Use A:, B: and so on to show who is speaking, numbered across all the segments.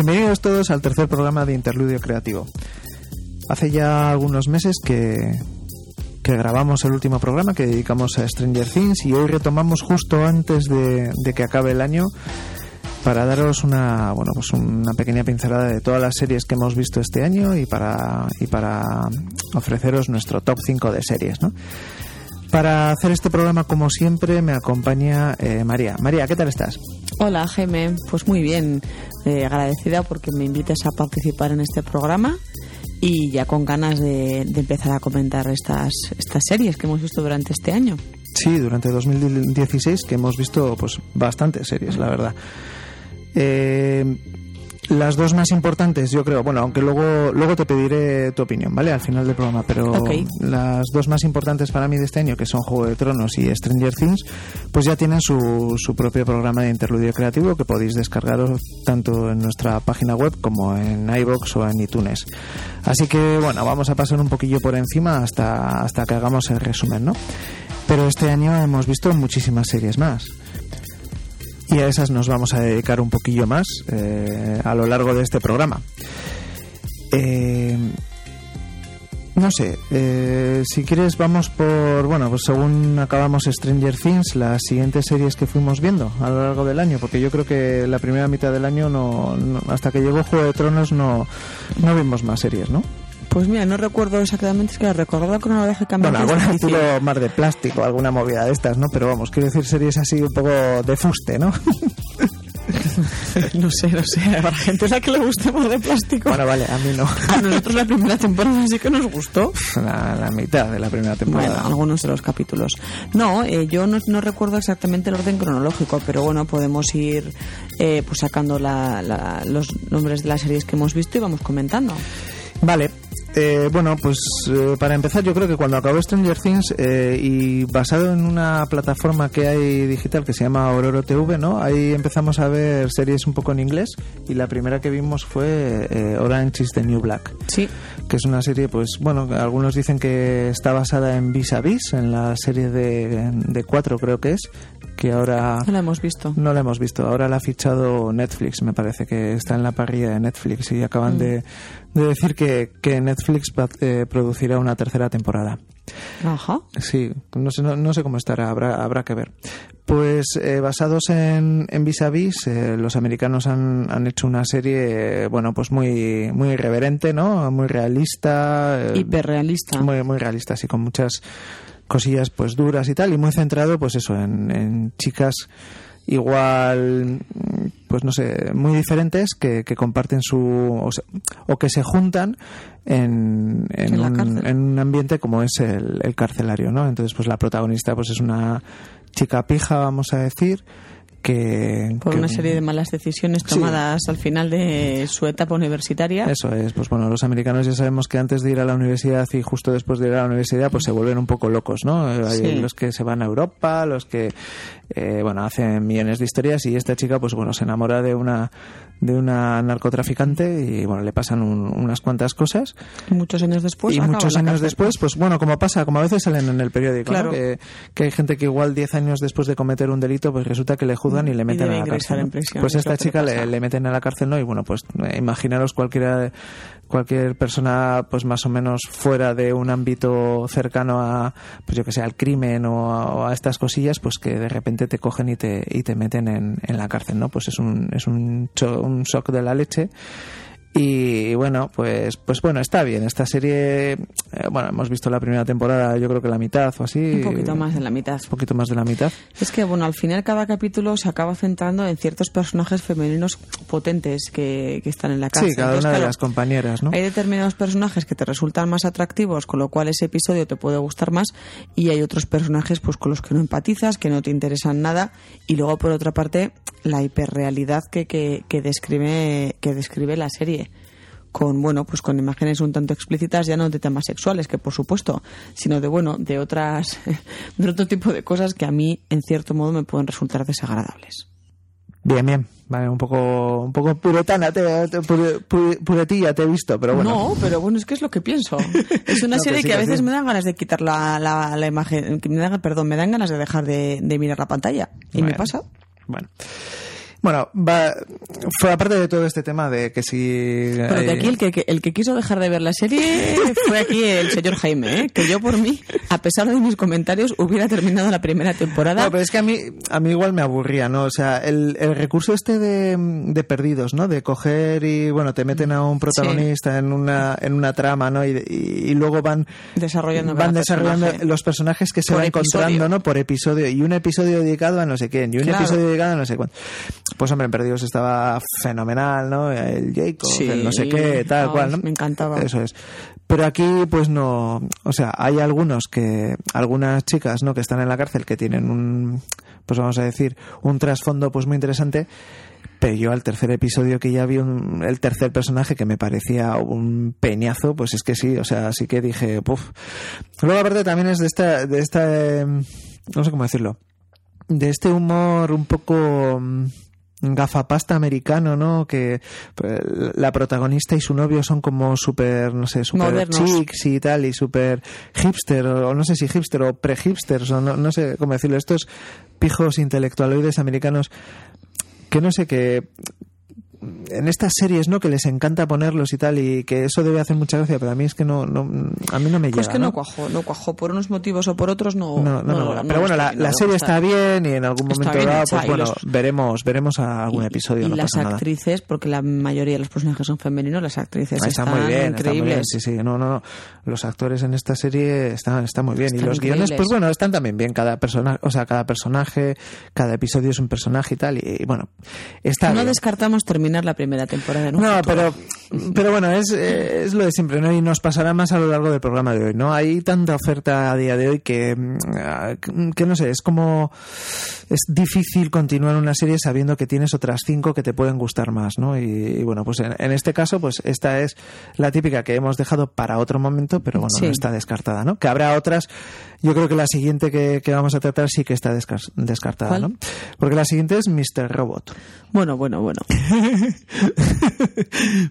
A: Bienvenidos todos al tercer programa de Interludio Creativo. Hace ya algunos meses que, que grabamos el último programa que dedicamos a Stranger Things y hoy retomamos justo antes de, de que acabe el año para daros una bueno pues una pequeña pincelada de todas las series que hemos visto este año y para y para ofreceros nuestro top 5 de series, ¿no? Para hacer este programa, como siempre, me acompaña eh, María. María, ¿qué tal estás?
B: Hola, Jaime. Pues muy bien. Eh, agradecida porque me invites a participar en este programa y ya con ganas de, de, empezar a comentar estas, estas series que hemos visto durante este año.
A: Sí, durante 2016 que hemos visto pues bastantes series, la verdad. Eh, las dos más importantes, yo creo, bueno, aunque luego, luego te pediré tu opinión, ¿vale? Al final del programa, pero
B: okay.
A: las dos más importantes para mí de este año, que son Juego de Tronos y Stranger Things, pues ya tienen su, su propio programa de interludio creativo que podéis descargaros tanto en nuestra página web como en iBox o en iTunes. Así que, bueno, vamos a pasar un poquillo por encima hasta, hasta que hagamos el resumen, ¿no? Pero este año hemos visto muchísimas series más y a esas nos vamos a dedicar un poquillo más eh, a lo largo de este programa. Eh, no sé, eh, si quieres vamos por, bueno, pues según acabamos Stranger Things, las siguientes series que fuimos viendo a lo largo del año, porque yo creo que la primera mitad del año, no, no hasta que llegó Juego de Tronos, no, no vimos más series, ¿no?
B: Pues mira, no recuerdo exactamente, es que la recordaba cronológicamente.
A: Bueno, algún título más de plástico, alguna movida de estas, ¿no? Pero vamos, quiero decir series así un poco de fuste, ¿no?
B: no sé, no sé, la gente es la que le guste más de plástico.
A: Bueno, vale, a mí no.
B: A nosotros la primera temporada sí que nos gustó.
A: La, la mitad de la primera temporada.
B: Bueno, algunos de los capítulos. No, eh, yo no, no, recuerdo exactamente el orden cronológico, pero bueno, podemos ir eh, pues sacando la, la, los nombres de las series que hemos visto y vamos comentando.
A: Vale, eh, bueno, pues eh, para empezar, yo creo que cuando acabó Stranger Things eh, y basado en una plataforma que hay digital que se llama Ororo TV, ¿no? Ahí empezamos a ver series un poco en inglés y la primera que vimos fue Orange is the New Black.
B: Sí.
A: Que es una serie, pues bueno, algunos dicen que está basada en Vis a Vis, en la serie de, de cuatro creo que es, que ahora...
B: No la hemos visto.
A: No la hemos visto. Ahora la ha fichado Netflix, me parece que está en la parrilla de Netflix y acaban mm. de, de, decir que, que Netflix eh, producirá una tercera temporada.
B: Ajá.
A: Sí, no sé, no, no sé cómo estará, habrá, habrá que ver. Pues eh, basados en, en Vis a Vis, eh, los americanos han, han hecho una serie, eh, bueno, pues muy, muy irreverente, ¿no? Muy realista.
B: Hiperrealista.
A: Muy, muy realista, así, con muchas cosillas pues duras y tal y muy centrado pues eso en, en chicas igual pues no sé muy diferentes que, que comparten su o, o, que se juntan en, en,
B: ¿En,
A: un, en, un, ambiente como es el, el, carcelario no entonces pues la protagonista pues es una chica pija vamos a decir que,
B: por
A: que,
B: una serie de malas decisiones tomadas sí. al final de su etapa universitaria.
A: Eso es, pues bueno, los americanos ya sabemos que antes de ir a la universidad y justo después de ir a la universidad, pues se vuelven un poco locos, ¿no? Hay sí. los que se van a Europa, los que, eh, bueno, hacen millones de historias y esta chica, pues bueno, se enamora de una de una narcotraficante y bueno le pasan un, unas cuantas cosas
B: muchos años después
A: y muchos años después pues bueno como pasa como a veces salen en el periódico
B: claro.
A: ¿no? que, que, hay gente que igual 10 años después de cometer un delito pues resulta que le juzgan y le meten
B: y
A: a la cárcel pues esta chica le, le, meten a la cárcel no y bueno pues eh, imaginaros cualquiera cualquier persona pues más o menos fuera de un ámbito cercano a pues yo que sé al crimen o a, o a estas cosillas pues que de repente te cogen y te y te meten en, en la cárcel no pues es un es un, un shock de la leche Y bueno, pues, pues bueno, está bien. Esta serie, eh, bueno, hemos visto la primera temporada, yo creo que la mitad o así.
B: Un poquito más de la mitad.
A: Un poquito más de la mitad.
B: Es que, bueno, al final cada capítulo se acaba centrando en ciertos personajes femeninos potentes que, que están en la casa.
A: Sí, cada
B: Entonces,
A: una de
B: claro,
A: las compañeras, ¿no?
B: Hay determinados personajes que te resultan más atractivos, con lo cual ese episodio te puede gustar más, y hay otros personajes pues con los que no empatizas, que no te interesan nada, y luego por otra parte la hiperrealidad que, que, que describe que describe la serie con bueno pues con imágenes un tanto explícitas ya no de temas sexuales que por supuesto sino de bueno de otras de otro tipo de cosas que a mí en cierto modo me pueden resultar desagradables
A: Bien, bien. Vale, un poco, un poco puretana, te, te- pure- pure- puretilla te he visto, pero bueno.
B: No, pero bueno, es que es lo que pienso. Es una
A: No,
B: serie
A: que sí,
B: que a
A: que
B: veces
A: sí.
B: me dan ganas de quitar la, la, la imagen, me dan, perdón, me dan ganas de dejar de, de mirar la pantalla. Y me pasa.
A: Bueno. Bueno, va, fue aparte de todo este tema de que si...
B: Pero que
A: eh,
B: aquí el que, el que quiso dejar de ver la serie fue aquí el señor Jaime, ¿eh? que yo por mí, a pesar de mis comentarios, hubiera terminado la primera temporada.
A: No, pero es que a mí, a mí igual me aburría, ¿no? O sea, el, el recurso este de, de perdidos, ¿no? De coger y, bueno, te meten a un protagonista en una en una trama, ¿no? Y, y- y luego van
B: Desarrollando
A: van desarrollando
B: personaje.
A: los personajes que se van encontrando, ¿no? Por episodio. Y un episodio dedicado a no sé quién, y un
B: Claro.
A: episodio dedicado a no sé cuánto. Pues hombre, en Perdidos estaba fenomenal, ¿no? El Jacob,
B: Sí.
A: el no sé qué, tal cual, ¿no?
B: me encantaba.
A: Eso es. Pero aquí, pues no. O sea, hay algunos que. Algunas chicas, ¿no? Que están en la cárcel que tienen un. Pues vamos a decir, un trasfondo, pues muy interesante. Pero yo al tercer episodio que ya vi un- el tercer personaje que me parecía un peñazo, pues es que sí, o sea, sí que dije, puf. Luego aparte también es de esta, de esta, em, no sé cómo decirlo, de este humor un poco mm, gafapasta americano, ¿no? Que pues, la protagonista y su novio son como súper, no sé, súper chics y tal, y súper hipster, o, o no sé si hipster o pre-hipsters, o no, no sé cómo decirlo, estos pijos intelectualoides americanos que no sé, que en estas series, ¿no? Que les encanta ponerlos y tal, y que eso debe hacer mucha gracia, pero a mí es que no, no a mí no me llega.
B: Pues que no
A: ¿no?
B: cuajó, no cuajó. Por unos motivos o por otros no.
A: Pero bueno, la, serie está bien y en algún momento dado, pues bueno,
B: los-
A: veremos, veremos algún
B: Y-
A: episodio,
B: Y, las
A: pasa nada.
B: actrices, porque la mayoría de los personajes son femeninos, las actrices
A: Está
B: están
A: muy bien, está muy bien,
B: increíbles.
A: sí, sí, no, no, no. Los actores en esta serie están, están muy bien y los guiones, pues bueno, están también bien. Cada persona, o sea, cada personaje, cada episodio es un personaje y tal y, bueno, está
B: No
A: bien.
B: descartamos terminar la primera temporada
A: No,
B: futuro.
A: pero, pero bueno, es, eh, es lo de siempre, ¿no? Y nos pasará más a lo largo del programa de hoy, ¿no? Hay tanta oferta a día de hoy que, mm, que no sé, es como, es difícil continuar una serie sabiendo que tienes otras cinco que te pueden gustar más, ¿no? Y, y bueno, pues en, en este caso, pues esta es la típica que hemos dejado para otro momento, pero bueno,
B: Sí.
A: no está descartada, ¿no? Que habrá otras, yo creo que la siguiente que, que vamos a tratar sí que está descar- descartada,
B: ¿Cuál?
A: ¿no? Porque la siguiente es Mr. Robot.
B: Bueno, bueno, bueno.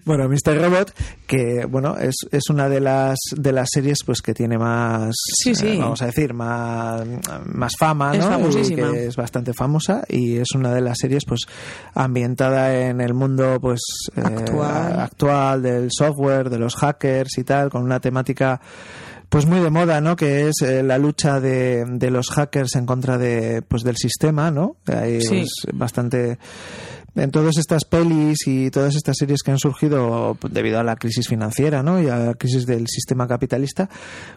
A: bueno, Mr. Robot, que bueno, es, es una de las de las series pues que tiene más
B: Sí, sí.
A: eh, vamos a decir, más, más fama,
B: Es
A: ¿no? Y
B: famosísima.
A: que es bastante famosa y es una de las series pues ambientada en el mundo pues eh,
B: Actual.
A: actual del software, de los hackers y tal, con una temática pues muy de moda, ¿no? Que es eh, la lucha de, de los hackers en contra de pues del sistema, ¿no? Hay
B: Sí.
A: pues, bastante en todas estas pelis y todas estas series que han surgido debido a la crisis financiera, ¿no? Y a la crisis del sistema capitalista,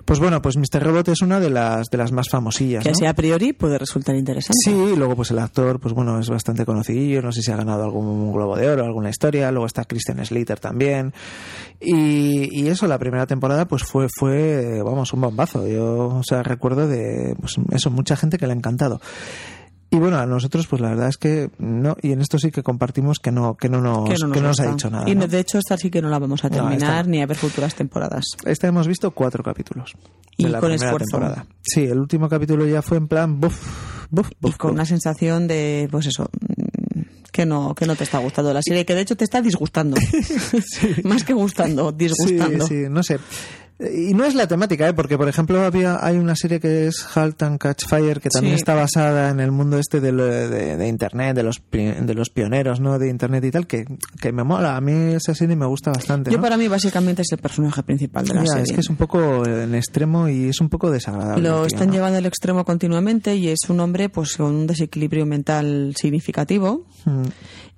A: pues bueno, pues Mr. Robot es una de las de las más famosillas,
B: Que
A: ¿no?
B: así a priori puede resultar interesante.
A: Sí, y luego pues el actor, pues bueno, es bastante conocido, no sé si ha ganado algún Globo de Oro, alguna historia, luego está Christian Slater también. Y, y eso, la primera temporada pues fue, fue, vamos, un bombazo. Yo, o sea, recuerdo de, pues eso, mucha gente que le ha encantado. Y bueno, a nosotros pues la verdad es que no, y en esto sí que compartimos que no, que no nos,
B: Que no nos,
A: que no nos ha dicho nada.
B: Y
A: ¿no?
B: de hecho, esta sí que no la vamos a
A: No,
B: terminar
A: esta-
B: ni a ver futuras temporadas.
A: Esta hemos visto cuatro capítulos. De
B: Y
A: la
B: con esfuerzo.
A: temporada. Sí, el último capítulo ya fue en plan, buf, buf,
B: Y
A: buf,
B: con
A: buf.
B: una sensación de, pues eso, mm, que no, que no te está gustando la serie, que de hecho te está disgustando. Más que gustando, disgustando.
A: Sí, sí, no sé. Y no es la temática, ¿eh? porque por ejemplo había hay una serie que es Halt and Catch Fire que también
B: Sí.
A: está basada en el mundo este de, lo- de- de internet, de los de los pioneros, ¿no? De internet y tal, que, que me mola. A mí esa serie me gusta bastante.
B: Yo
A: ¿no?
B: para mí básicamente es el personaje principal de la
A: Ya,
B: serie.
A: es que es un poco en extremo y es un poco desagradable.
B: Lo
A: tío,
B: están
A: ¿no?
B: llevando al extremo continuamente y es un hombre pues con un desequilibrio mental significativo
A: Mm.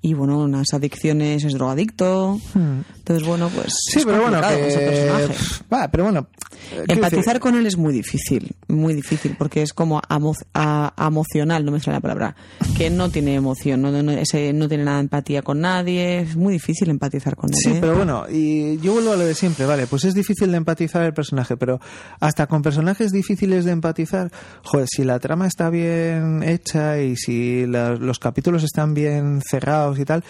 B: Y bueno, unas adicciones, es drogadicto. Entonces bueno, pues
A: Sí,
B: es
A: pero bueno,
B: complicado
A: que...
B: ese personaje.
A: pff, Va, pero bueno. eh,
B: Empatizar con él es muy difícil, muy difícil, porque es como amo- a- emocional, no me sale la palabra, que no tiene emoción, no, no, ese- no tiene nada de empatía con nadie, es muy difícil empatizar con él.
A: Sí,
B: ¿eh?
A: pero bueno, y yo vuelvo a lo de siempre, vale, pues es difícil de empatizar el personaje, pero hasta con personajes difíciles de empatizar, joder, si la trama está bien hecha y si la- los capítulos están bien cerrados y tal,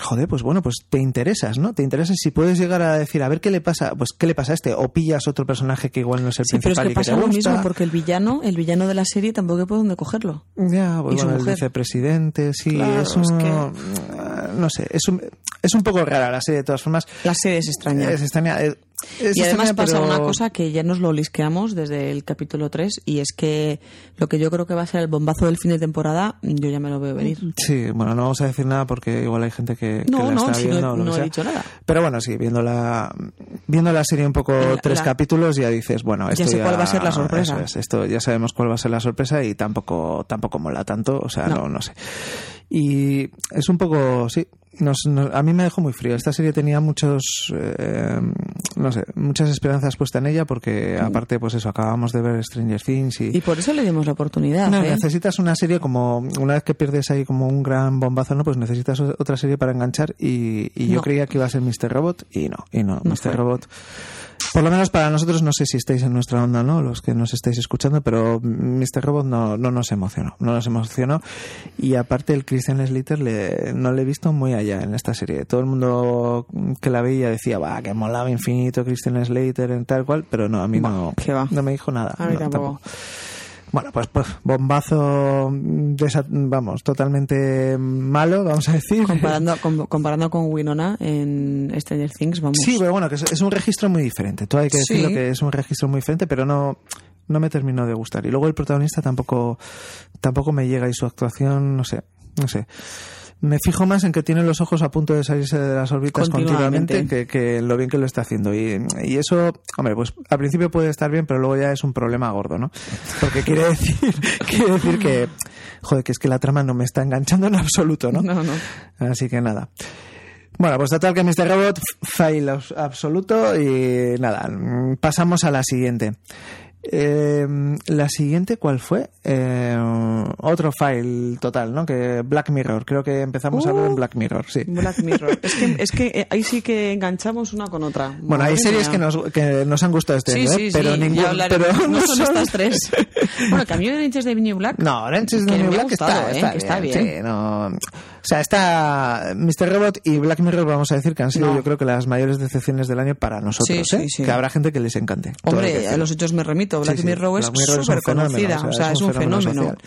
A: joder, pues bueno, pues te interesas, ¿no? Te interesas si puedes llegar a decir, a ver qué le pasa, pues qué le pasa a este, o pillas otro personaje que igual no es el
B: Sí, pero es
A: principal
B: que
A: y que te
B: pasa lo
A: gusta.
B: mismo, porque el villano, el villano de la serie tampoco por dónde cogerlo.
A: Ya, pues bueno, el vicepresidente, sí,
B: Claro,
A: es un,
B: es que-
A: no sé, es un, es un poco rara la serie de todas formas.
B: La serie es extraña.
A: Es extraña, es- es
B: y además pasa
A: pero-
B: una cosa que ya nos lo lisqueamos desde el capítulo 3 y es que lo que yo creo que va a ser el bombazo del fin de temporada, yo ya me lo veo venir.
A: Sí, bueno, no vamos a decir nada porque igual hay gente que, que
B: No,
A: la
B: no,
A: está
B: si no
A: viendo. o lo
B: no he dicho nada.
A: Pero bueno, sí, viendo la, viendo la serie un poco
B: La-
A: tres
B: la-
A: capítulos ya dices, bueno, esto
B: Ya sé cuál va a ser la sorpresa.
A: eso es, esto ya sabemos cuál va a ser la sorpresa y tampoco, tampoco mola tanto, o sea, no,
B: No.
A: no sé. Y es un poco, sí, nos- nos- a mí me dejó muy frío. Esta serie tenía muchos, eh, no sé, muchas esperanzas puestas en ella porque aparte, pues eso, acabamos de ver Stranger Things y...
B: Y por eso le dimos la oportunidad.
A: No,
B: ¿eh?
A: necesitas una serie como una vez que pierdes ahí como un gran bombazo, no, pues necesitas otra serie para enganchar y, y yo
B: No.
A: creía que iba a ser Mr. Robot y no, y no,
B: No
A: Mr.
B: fue.
A: Robot. Por lo menos para nosotros, no sé si estáis en nuestra onda, ¿no? Los que nos estáis escuchando, pero Mr. Robot no, no nos emocionó, no nos emocionó. Y aparte el Christian Slater le, no le he visto muy allá en esta serie. Todo el mundo que la veía decía, va, que molaba infinito Christian Slater en tal cual, pero no, a mí no, no me dijo nada.
B: A mí
A: no,
B: tampoco.
A: Bueno, pues, pues bombazo, vamos, totalmente malo, vamos a decir.
B: Comparando, com- comparando con Winona en Stranger Things, vamos.
A: Sí, pero bueno, que es, es un registro muy diferente. Todo hay que
B: Sí.
A: decirlo que es un registro muy diferente, pero no, no me terminó de gustar. Y luego el protagonista tampoco, tampoco me llega y su actuación, no sé, no sé. Me fijo más en que tiene los ojos a punto de salirse de las órbitas
B: Continuamente.
A: continuamente, que, que lo bien que lo está haciendo. Y, y eso, hombre, pues al principio puede estar bien, pero luego ya es un problema gordo, ¿no? Porque quiere decir, quiere decir que, joder, que es que la trama no me está enganchando en absoluto, ¿no?
B: No, no.
A: Así que nada. Bueno, pues total que Mr. Robot, fail abs- absoluto y nada, pasamos a la siguiente. Eh, la siguiente, ¿cuál fue? Eh, otro file total, ¿no? Que Black Mirror. Creo que empezamos a hablar en
B: Uh.
A: Black Mirror, sí.
B: Black Mirror. Es que, es que eh, ahí sí que enganchamos una con otra.
A: Bueno, hay series que nos, que nos han gustado este
B: Sí,
A: año, ¿eh?
B: sí,
A: pero
B: sí,
A: ningún, pero
B: no son
A: son-
B: estas tres. Bueno, que a mí Orange de New Black.
A: No, Orange is the New Black
B: gustado,
A: está,
B: ¿eh?
A: está, bien.
B: bien.
A: sí, no. O sea, está Mr. Robot y Black Mirror, vamos a decir que han sido
B: No.
A: yo creo que las mayores decepciones del año para nosotros,
B: Sí,
A: ¿eh?
B: sí, sí.
A: Que habrá gente que les encante.
B: Hombre, a los hechos me remito. Black
A: Sí, sí,
B: Mirror es súper conocida. O sea, es un fenómeno.
A: social.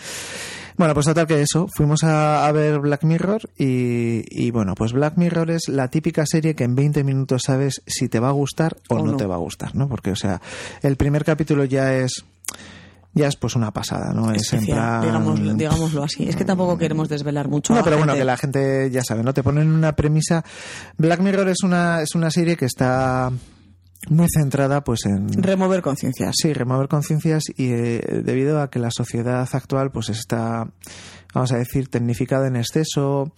A: Bueno, pues total que eso, fuimos a, a ver Black Mirror y, y bueno, pues Black Mirror es la típica serie que en 20 minutos sabes si te va a gustar o,
B: O
A: no,
B: no.
A: te va a gustar, ¿no? Porque, o sea, el primer capítulo ya es, ya es pues una pasada, ¿no? Es plan...
B: digámoslo, digámoslo así. Es que tampoco queremos desvelar mucho.
A: No, pero bueno, que la gente ya sabe, ¿no? Te ponen una premisa. Black Mirror es una, es una serie que está muy centrada, pues, en.
B: Remover conciencias.
A: Sí, remover conciencias y eh, debido a que la sociedad actual, pues, está, vamos a decir, tecnificada en exceso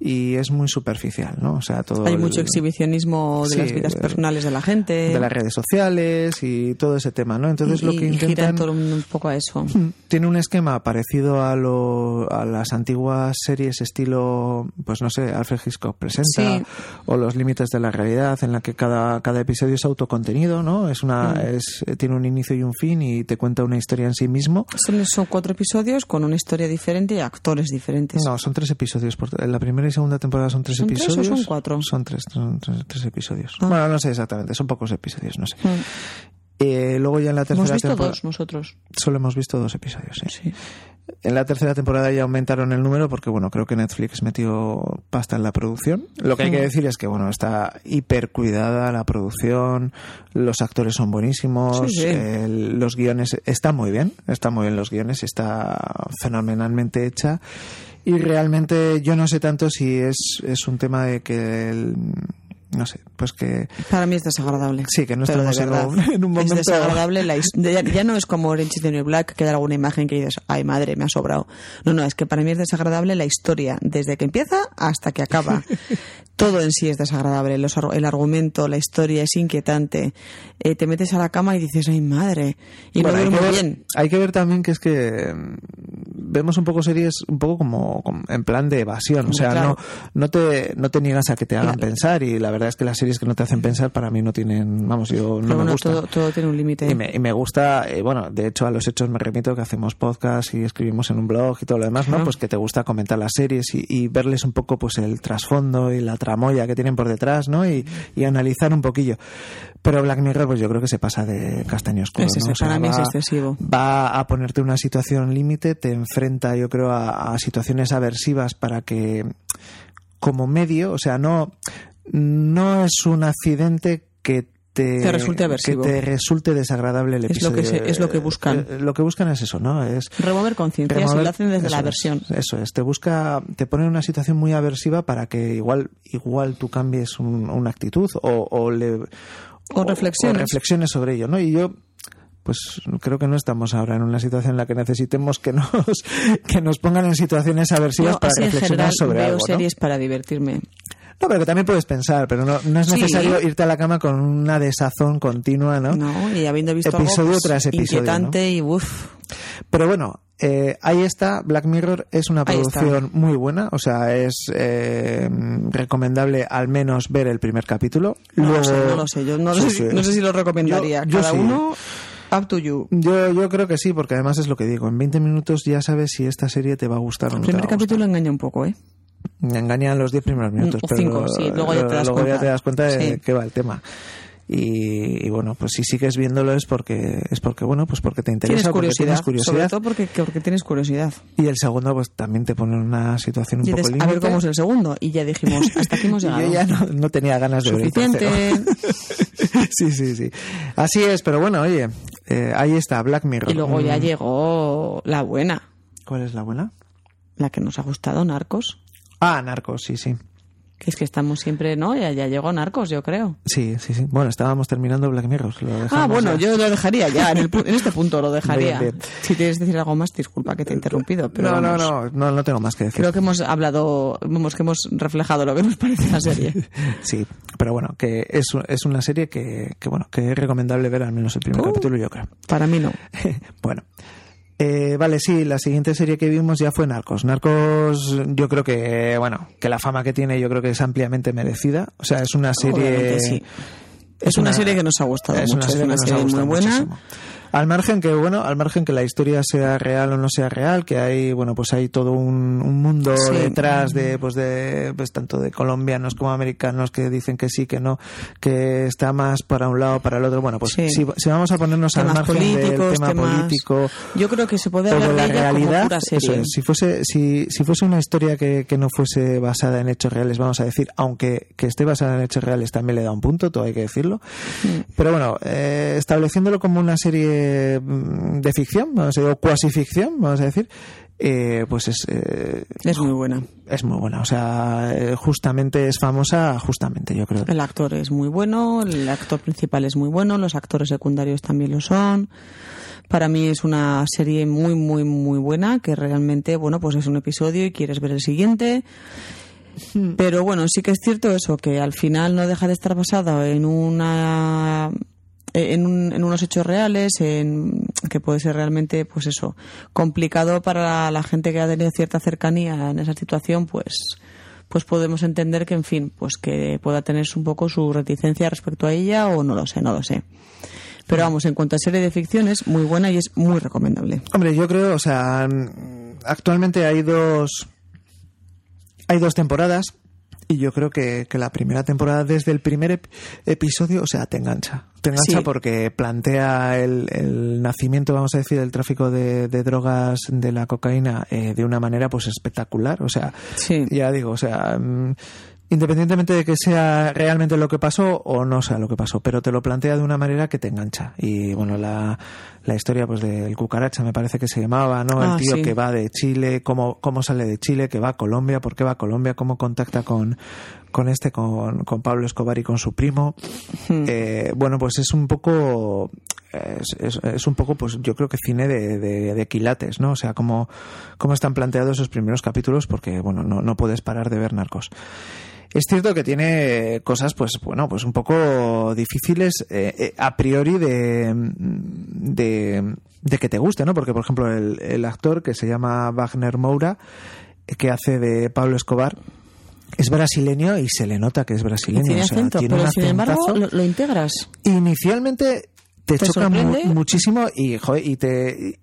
A: y es muy superficial, ¿no? O sea, todo.
B: Hay
A: el-
B: mucho exhibicionismo de
A: Sí,
B: las vidas personales de la gente.
A: de las redes sociales y todo ese tema, ¿no? Entonces
B: y,
A: lo que
B: y gira
A: intentan
B: torno un poco a eso.
A: tiene un esquema parecido a, lo, a las antiguas series estilo, pues no sé, Alfred Hitchcock presenta
B: Sí.
A: o Los límites de la realidad, en la que cada, cada episodio es autocontenido, ¿no? Es una,
B: Mm.
A: es, tiene un inicio y un fin y te cuenta una historia en sí mismo.
B: Son, son cuatro episodios con una historia diferente y actores diferentes.
A: No, son tres episodios. Por, la primera y segunda temporada son tres
B: ¿Son tres o
A: episodios.
B: son cuatro?
A: Son tres, son tres, tres episodios.
B: Ah.
A: Bueno, no sé exactamente, son pocos episodios, no sé.
B: Mm.
A: Eh, luego ya en la tercera
B: Hemos visto
A: temporada
B: dos nosotros.
A: solo hemos visto dos episodios, sí.
B: Sí.
A: En la tercera temporada ya aumentaron el número porque, bueno, creo que Netflix metió pasta en la producción. Lo que hay que decir es que, bueno, está hiper cuidada la producción, los actores son buenísimos,
B: Sí, sí.
A: los guiones, está muy bien, está muy bien los guiones, está fenomenalmente hecha. Y realmente yo no sé tanto si es, es un tema de que, el- no sé, pues que
B: Para mí es desagradable.
A: Sí, que no
B: Pero
A: estamos en un-
B: verdad,
A: en un momento-
B: Es desagradable. La ya, ya no es como Orange is Black, que da alguna imagen que dices, ay madre, me ha sobrado. No, no, es que para mí es desagradable la historia, desde que empieza hasta que acaba. Todo en sí es desagradable. Los el argumento, la historia es inquietante. Eh, te metes a la cama y dices, ay madre. Y
A: Bueno,
B: no duermo bien.
A: hay que ver también que es que vemos un poco series un poco como, como en plan de evasión, o sea,
B: claro.
A: no, no te no te niegas a que te hagan
B: Claro.
A: pensar y la verdad es que las series que no te hacen pensar para mí no tienen, vamos, yo no
B: Pero
A: me
B: bueno,
A: gustan.
B: todo, todo tiene un límite.
A: Y me, y me gusta, eh, bueno, de hecho a los hechos me remito que hacemos podcast y escribimos en un blog y todo lo demás, ¿no? Pues que te gusta comentar las series y, y verles un poco pues el trasfondo y la tramoya que tienen por detrás, ¿no? Y, y analizar un poquillo. Pero Black Mirror, pues yo creo que se pasa de castaño oscuro,
B: Es ese,
A: ¿no? O sea,
B: para mí es excesivo.
A: va a ponerte una situación límite, te enfrenta, yo creo, a, a situaciones aversivas para que, como medio, o sea, no, no es un accidente que te,
B: Te resulte aversivo.
A: que te resulte desagradable el
B: Es lo que
A: episodio.
B: se- es lo que buscan.
A: Eh, Lo que buscan es eso, ¿no? Es
B: Remover conciencia, si lo hacen desde
A: eso
B: la aversión.
A: eso es, te busca, te pone en una situación muy aversiva para que igual, igual tú cambies un- una actitud o, o le
B: O reflexiones.
A: o reflexiones sobre ello, ¿no? Y yo pues creo que no estamos ahora en una situación en la que necesitemos que nos que nos pongan en situaciones aversivas para reflexionar sobre
B: veo
A: algo, ¿no?
B: series para divertirme.
A: No, pero que también puedes pensar, pero no, no es
B: Sí.
A: necesario irte a la cama con una desazón continua, ¿no?
B: No, y habiendo visto
A: Episodio
B: algo pues,
A: tras episodio,
B: inquietante y uff.
A: Pero bueno, eh, ahí está, Black Mirror es una producción muy buena, o sea, es eh, recomendable al menos ver el primer capítulo.
B: No lo
A: Luego-
B: sé, no lo sé. Yo no,
A: Sí,
B: sé,
A: sí.
B: si- no sé si lo recomendaría.
A: Yo- yo
B: Cada
A: sí.
B: uno, up to you.
A: Yo, yo creo que sí, porque además es lo que digo, en 20 minutos ya sabes si esta serie te va a gustar o
B: El
A: no. te
B: primer
A: va a gustar.
B: capítulo engaña un poco, ¿eh?
A: Me engañan los 10 primeros minutos.
B: O
A: pero
B: cinco, sí, luego ya te das
A: luego
B: cuenta.
A: te das cuenta de
B: Sí.
A: qué va el tema. Y, y bueno, pues si sigues viéndolo es porque, es porque bueno, pues porque te interesa,
B: Tienes
A: porque
B: curiosidad,
A: tienes
B: sobre
A: curiosidad.
B: todo porque, porque tienes curiosidad.
A: Y el segundo, pues también te pone en una situación un
B: Y
A: poco límite.
B: a ver cómo es el segundo. Y ya dijimos, hasta aquí hemos llegado.
A: yo ya no, no tenía ganas de ver el
B: Suficiente.
A: sí, sí, sí. Así es, pero bueno, oye, eh, ahí está, Black Mirror.
B: Y luego ya
A: Mm,
B: llegó la buena,
A: ¿Cuál es la buena?
B: la que nos ha gustado, Narcos.
A: Ah, Narcos, sí, sí.
B: Es que estamos siempre, ¿no? Ya, ya llegó Narcos, yo creo.
A: Sí, sí, sí. Bueno, estábamos terminando Black Mirror.
B: Ah, bueno,
A: ya.
B: yo lo dejaría ya. En, el pu- en este punto lo dejaría.
A: Bien, bien.
B: Si quieres decir algo más, disculpa que te he interrumpido. Pero
A: no, no,
B: vamos.
A: no, no, no tengo más que decir.
B: Creo que hemos hablado, vamos, que hemos reflejado lo que nos parece la serie.
A: Sí, pero bueno, que es, es una serie que, que, bueno, que es recomendable ver al menos el primer
B: Uh.
A: capítulo, yo creo.
B: Para mí no.
A: bueno. Eh, vale, sí, la siguiente serie que vimos ya fue Narcos. Narcos, yo creo que, bueno, que la fama que tiene yo creo que es ampliamente merecida. O sea, es una serie...
B: Sí. Es una serie que nos ha gustado
A: es
B: mucho, es una
A: que nos ha
B: serie muy
A: gustado
B: buena.
A: muchísimo. Al margen que, bueno, al margen que la historia sea real o no sea real, que hay, bueno, pues hay todo un, un mundo
B: Sí.
A: detrás de, pues de, pues tanto de colombianos como americanos que dicen que sí, que no, que está más para un lado o para el otro. Bueno, pues
B: Sí.
A: si, si vamos a ponernos al margen del tema
B: temas-
A: político,
B: Yo creo que se puede hablar
A: de la
B: como
A: realidad,
B: pura serie.
A: eso es, si fuese, si, si fuese una historia que, que no fuese basada en hechos reales, vamos a decir, aunque que esté basada en hechos reales también le da un punto, todo hay que decirlo.
B: Mm.
A: Pero bueno, eh, estableciéndolo como una serie mm, de ficción, vamos a decir, o cuasi ficción, vamos a decir, eh, pues es, eh,
B: Es muy buena.
A: es muy buena. O sea, eh, justamente es famosa, justamente, yo creo.
B: El actor es muy bueno, el actor principal es muy bueno, los actores secundarios también lo son. Para mí es una serie muy, muy, muy buena, que realmente, bueno, pues es un episodio y quieres ver el siguiente. Pero bueno, sí que es cierto eso, que al final no deja de estar basado en una en, un- en unos hechos reales, en, que puede ser realmente, pues eso, complicado para la gente que ha tenido cierta cercanía en esa situación, pues, pues podemos entender que, en fin, pues que pueda tener un poco su reticencia respecto a ella o no lo sé, no lo sé. Pero vamos, en cuanto a serie de ficción es muy buena y es muy recomendable.
A: Hombre, yo creo, o sea, actualmente hay dos hay dos temporadas y yo creo que, que la primera temporada desde el primer ep- episodio, o sea, te engancha. te engancha
B: Sí.
A: porque plantea el, el nacimiento, vamos a decir, del tráfico de, de drogas de la cocaína eh, de una manera pues espectacular. O sea,
B: Sí.
A: ya digo, o sea, mm, independientemente de que sea realmente lo que pasó o no sea lo que pasó, pero te lo plantea de una manera que te engancha. Y bueno, la, la historia pues del cucaracha me parece que se llamaba, ¿no?
B: Ah,
A: el tío
B: sí.
A: que va de Chile, cómo, cómo sale de Chile, que va a Colombia, por qué va a Colombia, cómo contacta con, con este, con, con Pablo Escobar y con su primo.
B: Hmm.
A: Eh, bueno, pues es un poco, es, es- es un poco, pues yo creo que cine de, de, de quilates, ¿no? O sea, cómo, cómo están planteados esos primeros capítulos, porque bueno, no, no puedes parar de ver narcos. Es cierto que tiene cosas, pues bueno, pues un poco difíciles eh, eh, a priori de, de, de que te guste, ¿no? Porque, por ejemplo, el, el actor que se llama Wagner Moura, eh, que hace de Pablo Escobar, es brasileño y se le nota que es brasileño.
B: tiene
A: o sea,
B: acento,
A: tiene
B: pero sin embargo lo, lo integras.
A: Inicialmente te,
B: ¿Te
A: choca mu- muchísimo y, joder, y te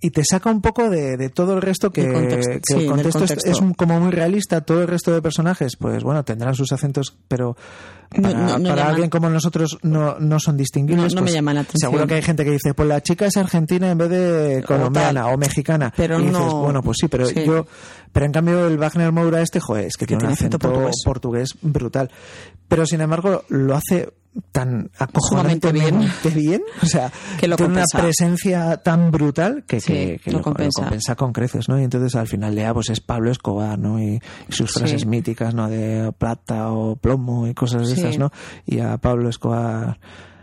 A: y te saca un poco de, de todo el resto que,
B: Del contexto,
A: que
B: sí,
A: el contexto, es- como muy realista. Todo el resto de personajes, pues bueno, tendrán sus acentos, pero para,
B: no- no
A: para alguien como nosotros no, no son distinguibles.
B: No- me
A: pues,
B: llaman la atención.
A: Seguro que hay gente que dice, pues la chica es argentina en vez de colombiana o, mexicana.
B: Pero
A: y dices,
B: no-
A: bueno, pues sí, pero
B: sí.
A: yo, pero en cambio el Wagner Moura este, joder, es que,
B: Que
A: tiene un
B: acento
A: acento
B: portugués.
A: portugués brutal. Pero sin embargo lo hace tan
B: Sumamente bien.
A: bien, o sea,
B: Que lo
A: tiene una presencia tan brutal que,
B: Sí,
A: que- que
B: lo
A: lo,
B: compensa.
A: lo compensa con creces, ¿no? Y entonces al final ya pues es Pablo Escobar, ¿no? Y, y sus
B: Sí.
A: frases míticas, ¿no? De plata o plomo y cosas de
B: Sí.
A: esas, ¿no? Y a Pablo Escobar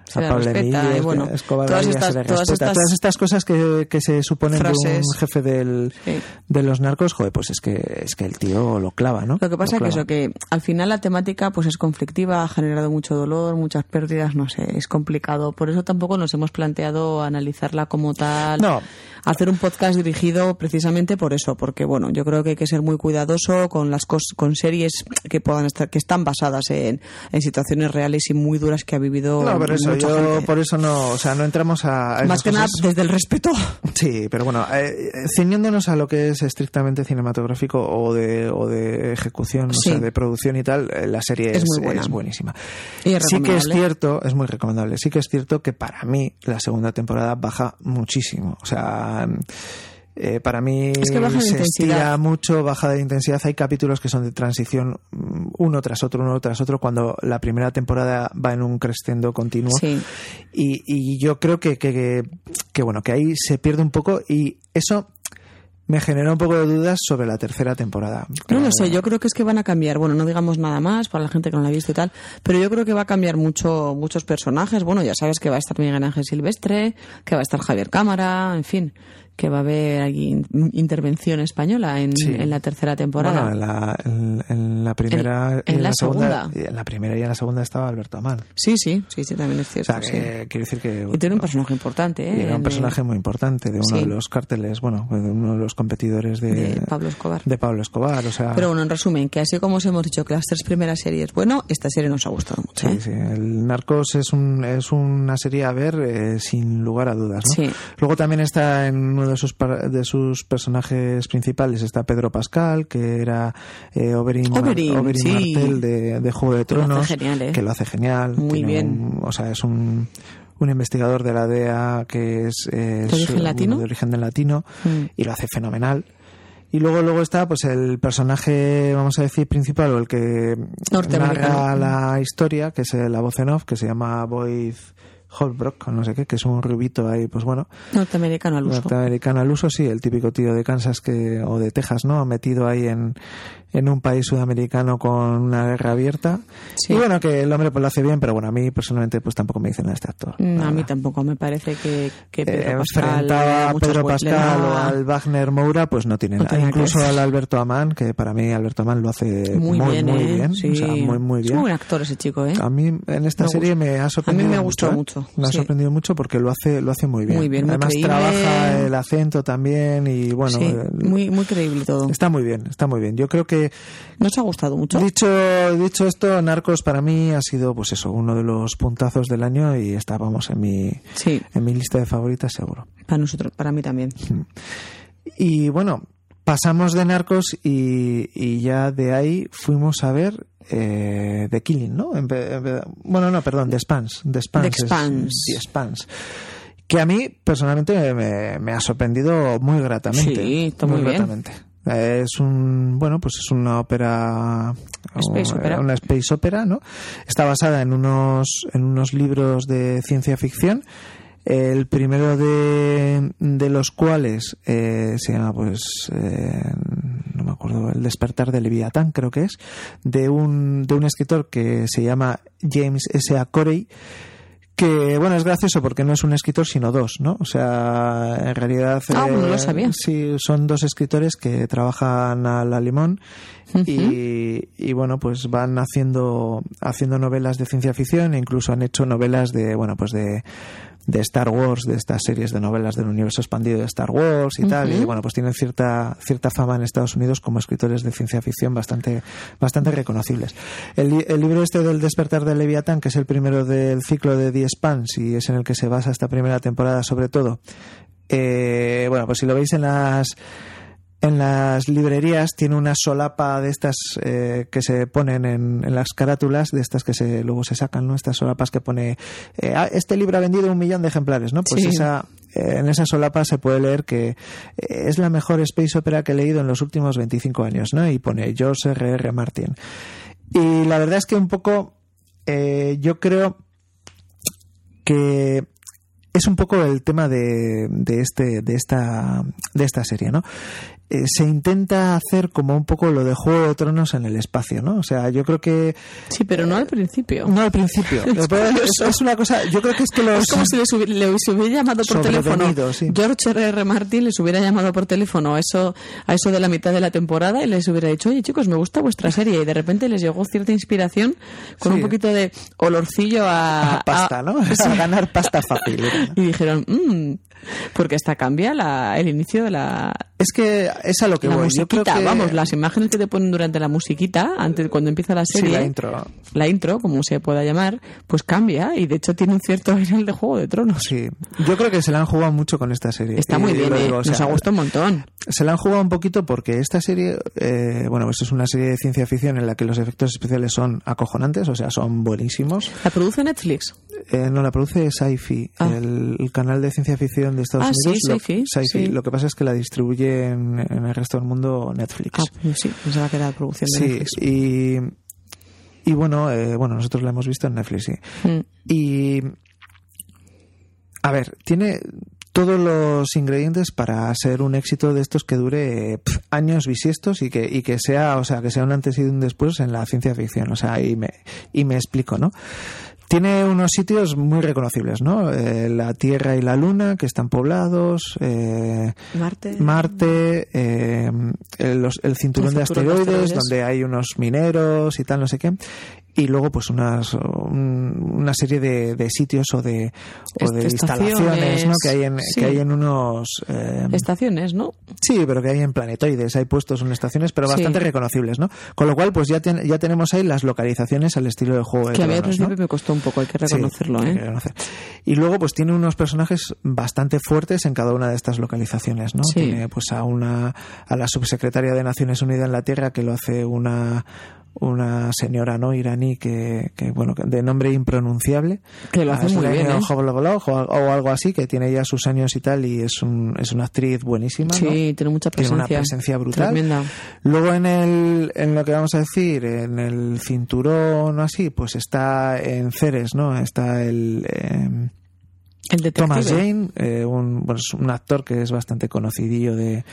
B: Se
A: a
B: le
A: Pablo
B: respeta, y bueno,
A: Escobar
B: todas
A: se
B: estas- todas estas-
A: Todas estas cosas que, que se suponen de
B: Frases.
A: un jefe del,
B: Sí.
A: de los narcos, joder, pues es que es que el tío lo clava, ¿no?
B: Lo que pasa
A: Lo
B: que eso, que al final la temática pues es conflictiva, ha generado mucho dolor, muchas pérdidas, no sé, es complicado. Por eso tampoco nos hemos planteado analizarla como tal.
A: No.
B: Hacer un podcast dirigido precisamente por eso, porque bueno, yo creo que hay que ser muy cuidadoso con las cos- con series que puedan estar, que están basadas en, en situaciones reales y muy duras que ha vivido
A: No, pero eso,
B: mucha
A: yo
B: gente.
A: por eso no, o sea, no entramos a,
B: Más que nada desde el respeto.
A: Sí, pero bueno, eh, eh, ciñéndonos a lo que es estrictamente cinematográfico o de, o de ejecución,
B: Sí.
A: o sea, de producción y tal, eh, la serie es,
B: Es muy buena.
A: es buenísima.
B: Y
A: sí que es cierto, es muy recomendable, sí que es cierto que para mí la segunda temporada baja muchísimo. O sea, eh, para mí
B: Es que baja
A: se estira mucho, baja de intensidad. Hay capítulos que son de transición mm, uno tras otro, uno tras otro, cuando la primera temporada va en un crescendo continuo.
B: Sí.
A: Y, y yo creo que, que, bueno, que ahí se pierde un poco y eso me generó un poco de dudas sobre la tercera temporada.
B: No lo sé, yo creo que es que van a cambiar. Bueno, no digamos nada más para la gente que no la ha visto y tal, pero yo creo que va a cambiar mucho muchos personajes. Bueno, ya sabes que va a estar Miguel Ángel Silvestre, que va a estar Javier Cámara, en fin, que va a haber intervención española en,
A: Sí.
B: en la tercera temporada.
A: Bueno, en la, en, en la primera
B: En-
A: y
B: en la segunda.
A: En la primera y en la segunda estaba Alberto Amán.
B: Sí, sí, sí, sí, también es
A: O
B: cierto.
A: sea,
B: sí.
A: que quiero decir que...
B: Y tiene un personaje importante,
A: y
B: ¿eh?
A: era un personaje muy importante de uno de los cárteles, bueno, de uno de los competidores de,
B: de Pablo Escobar.
A: de Pablo Escobar. O sea,
B: Pero bueno, en resumen, que así como os hemos dicho que las tres primeras series, bueno, esta serie nos ha gustado mucho.
A: Sí,
B: ¿eh?
A: sí. El Narcos es, un, es una serie a ver eh, sin lugar a dudas. ¿no?
B: Sí.
A: Luego también está en uno de sus, de sus personajes principales está Pedro Pascal, que era eh, Oberyn, Mar-
B: Oberyn, sí.
A: Martell de, de Juego de
B: Que lo hace
A: Tronos.
B: genial, ¿eh?
A: Que lo hace genial.
B: Muy bien.
A: un- o sea, es un, un investigador de la DEA que es,
B: ¿De origen latino?
A: de origen latino
B: Mm.
A: y lo hace fenomenal. Y luego luego está pues el personaje, vamos a decir, principal o el que narra la historia, que es la voz en off, que se llama Boyd Holbrook, no sé qué, que es un rubito ahí, pues bueno,
B: Norteamericano al uso.
A: norteamericano al uso, sí, el típico tío de Kansas que o de Texas, ¿no? Metido ahí en, en un país sudamericano con una guerra abierta.
B: Sí.
A: Y bueno, que el hombre pues lo hace bien, pero bueno, a mí personalmente pues tampoco me dicen a este actor.
B: Mm, A mí tampoco, me parece que, que Pedro
A: Eh,
B: Pascal.
A: enfrentaba a Pedro Pascal o al Wagner Moura, pues no tiene
B: No
A: nada. Incluso al Alberto Amán, que para mí Alberto Amán lo hace
B: Muy,
A: muy,
B: bien,
A: muy
B: ¿eh?
A: bien.
B: Sí.
A: O sea, muy, muy
B: Es
A: bien.
B: muy buen actor ese chico, ¿eh?
A: A mí en esta
B: Me
A: serie
B: gusta.
A: me ha sorprendido
B: A mí me
A: mucho,
B: gustó
A: ¿eh?
B: mucho,
A: Me ha
B: sí.
A: sorprendido mucho porque lo hace lo hace muy bien.
B: Muy bien, muy
A: Además
B: creíble.
A: trabaja el acento también y bueno, eh,
B: muy, muy creíble todo.
A: está muy bien, está muy bien. Yo creo que
B: ¿Nos ha gustado mucho?
A: dicho dicho esto, Narcos para mí ha sido pues eso, uno de los puntazos del año y está vamos en mi
B: Sí,
A: en mi lista de favoritas seguro.
B: para nosotros, para mí también.
A: Y bueno, pasamos de Narcos y, y ya de ahí fuimos a ver eh, The Killing, ¿no? Bueno, no, perdón, The Spans. The Spans.
B: The Expanse.
A: Que a mí, personalmente, me, me ha sorprendido muy gratamente.
B: Sí, está muy bien.
A: gratamente. Eh, Es un, bueno, pues es una ópera.
B: Space opera.
A: Una space opera, ¿no? Está basada en unos, en unos libros de ciencia ficción. El primero de, de los cuales eh, se llama, pues, eh, no me acuerdo, El despertar de Leviatán, creo que es, de un, de un escritor que se llama James S. A. Corey, que bueno es gracioso porque no es un escritor sino dos no o sea en realidad eh,
B: Ah, no lo sabía.
A: sí son dos escritores que trabajan a la limón y, y, bueno pues van haciendo haciendo novelas de ciencia ficción e incluso han hecho novelas de bueno pues de de Star Wars, de estas series de novelas del universo expandido de Star Wars y tal, y bueno, pues tienen cierta, cierta fama en Estados Unidos como escritores de ciencia ficción bastante, bastante reconocibles. El, el libro este del despertar de Leviatán, que es el primero del ciclo de The Spans y es en el que se basa esta primera temporada sobre todo, eh, bueno, pues si lo veis en las en las librerías tiene una solapa de estas eh, que se ponen en, en las carátulas, de estas que se luego se sacan, ¿no? Estas solapas que pone eh, ah, este libro ha vendido un millón de ejemplares, ¿no? Pues
B: Sí.
A: esa eh, en esa solapa se puede leer que es la mejor space opera que he leído en los últimos 25 años, ¿no? Y pone George R. R. Martin. Y la verdad es que un poco yo creo que es un poco el tema de, de este de esta de esta serie no se intenta hacer como un poco lo de Juego de Tronos en el espacio no o sea yo creo que
B: Sí, pero no al principio.
A: no al principio es, es una cosa yo creo que es que los
B: Es como si les hubi- hubiera llamado por teléfono.
A: Sí.
B: George R. R. Martin les hubiera llamado por teléfono a eso, a eso de la mitad de la temporada y les hubiera dicho, oye chicos, me gusta vuestra serie. Y de repente les llegó cierta inspiración con
A: Sí.
B: un poquito de olorcillo a,
A: a pasta
B: a-
A: no a ganar pasta fácil
B: Y dijeron, mmm, porque hasta cambia la, el inicio de la,
A: es que es a lo que
B: la
A: voy yo creo que
B: Vamos, las imágenes que te ponen durante la musiquita, antes cuando empieza la
A: sí,
B: serie.
A: la intro
B: la intro, como se pueda llamar, pues cambia y de hecho tiene un cierto aire de Juego de Tronos.
A: sí yo creo que se la han jugado mucho con esta serie
B: Está muy bien, ¿eh?
A: digo,
B: nos ha gustado un montón.
A: se la han jugado un poquito porque esta serie, eh, bueno, pues es una serie de ciencia ficción en la que los efectos especiales son acojonantes, o sea, son buenísimos.
B: ¿La produce Netflix?
A: Eh, no, la produce Sci-Fi,
B: Ah.
A: el, el canal de ciencia ficción de Estados
B: Ah, sí,
A: Unidos. Lo-
B: Sci-Fi, sí.
A: Lo que pasa es que la distribuye en, en el resto del mundo Netflix.
B: Ah, pues sí, pensaba que era producción de
A: sí,
B: Netflix.
A: y, y bueno, eh, bueno, nosotros la hemos visto en Netflix, sí.
B: Mm.
A: Y. A ver, tiene todos los ingredientes para ser un éxito de estos que dure años bisiestos y que, y que sea, o sea, que sea un antes y un después en la ciencia ficción. O sea, y me, y me explico, ¿no? Tiene unos sitios muy reconocibles, ¿no? Eh, la Tierra y la Luna, que están poblados, eh,
B: Marte.
A: Marte, eh, el, los- el cinturón
B: El
A: de
B: cinturón de
A: asteroides,
B: asteroides.
A: donde hay unos mineros y tal, no sé qué. Y luego, pues, unas, un- una serie de, de sitios o de, o de instalaciones, ¿no? Que hay en,
B: sí.
A: que hay en unos... eh,
B: Estaciones, ¿no?
A: Sí, pero que hay en planetoides, hay puestos en estaciones, pero
B: Sí.
A: bastante reconocibles, ¿no? Con lo cual, pues ya, ten- ya tenemos ahí las localizaciones al estilo de juego de
B: Que a mí
A: ¿no?
B: me costó un poco, hay que
A: Sí,
B: reconocerlo,
A: hay
B: ¿eh?
A: que reconocer. Y luego, pues tiene unos personajes bastante fuertes en cada una de estas localizaciones, ¿no?
B: Sí.
A: Tiene, pues, a una, a la subsecretaria de Naciones Unidas en la Tierra, que lo hace una, una señora, ¿no? Iraní, que, que bueno, de nombre impronunciable.
B: Que lo hace
A: Ah,
B: muy bien, ¿eh?
A: O, o algo así, que tiene ya sus años y tal, y es, un, es una actriz buenísima, ¿no?
B: Sí, tiene mucha
A: Tiene
B: presencia.
A: una presencia brutal.
B: Tremenda.
A: Luego en el en lo que vamos a decir, en el cinturón o así, pues está en Ceres, ¿no? Está el eh,
B: El detective.
A: Thomas Jane, eh, un, bueno, es un actor que es bastante conocidillo de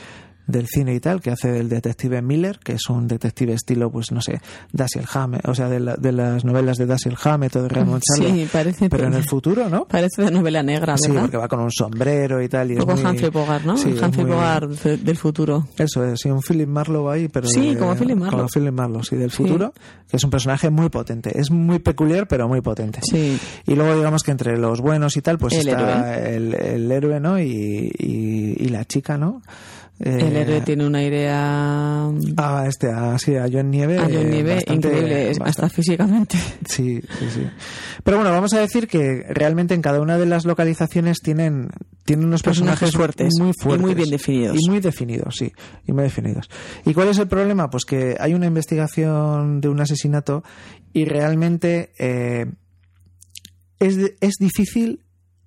A: del cine y tal, que hace del detective Miller, que es un detective estilo, pues no sé, Dashiell Hammett, o sea, de, la- de las novelas de Dashiell Hammett o de Raymond Chandler,
B: Sí, parece.
A: pero en el futuro, ¿no?
B: Parece de novela negra,
A: Sí,
B: ¿verdad?
A: porque va con un sombrero y tal. Y
B: poco
A: muy-
B: Humphrey Bogart, ¿no?
A: Sí,
B: Humphrey
A: muy-
B: Bogart de- del futuro.
A: Eso es, sí, un Philip Marlowe ahí, pero.
B: Sí,
A: de-
B: como Philip Marlowe.
A: Como Philip Marlowe, sí, del futuro, que es un personaje muy potente. Es muy peculiar, pero muy potente.
B: Sí.
A: Y luego, digamos que entre los buenos y tal, pues
B: El
A: está El, el héroe, ¿no? Y, y, y la chica, ¿no? Eh,
B: El héroe tiene un aire a,
A: Ah, este, a, sí, a John Nieve.
B: a John
A: eh,
B: Nieve
A: bastante-
B: increíble,
A: bastante-
B: hasta físicamente.
A: Sí, sí, sí. Pero bueno, vamos a decir que realmente en cada una de las localizaciones tienen, tiene unos personajes,
B: Personajes fuertes
A: muy
B: y
A: fuertes
B: muy bien definidos.
A: y muy definidos sí y muy definidos y cuál es el problema pues que hay una investigación de un asesinato y realmente eh, es, es difícil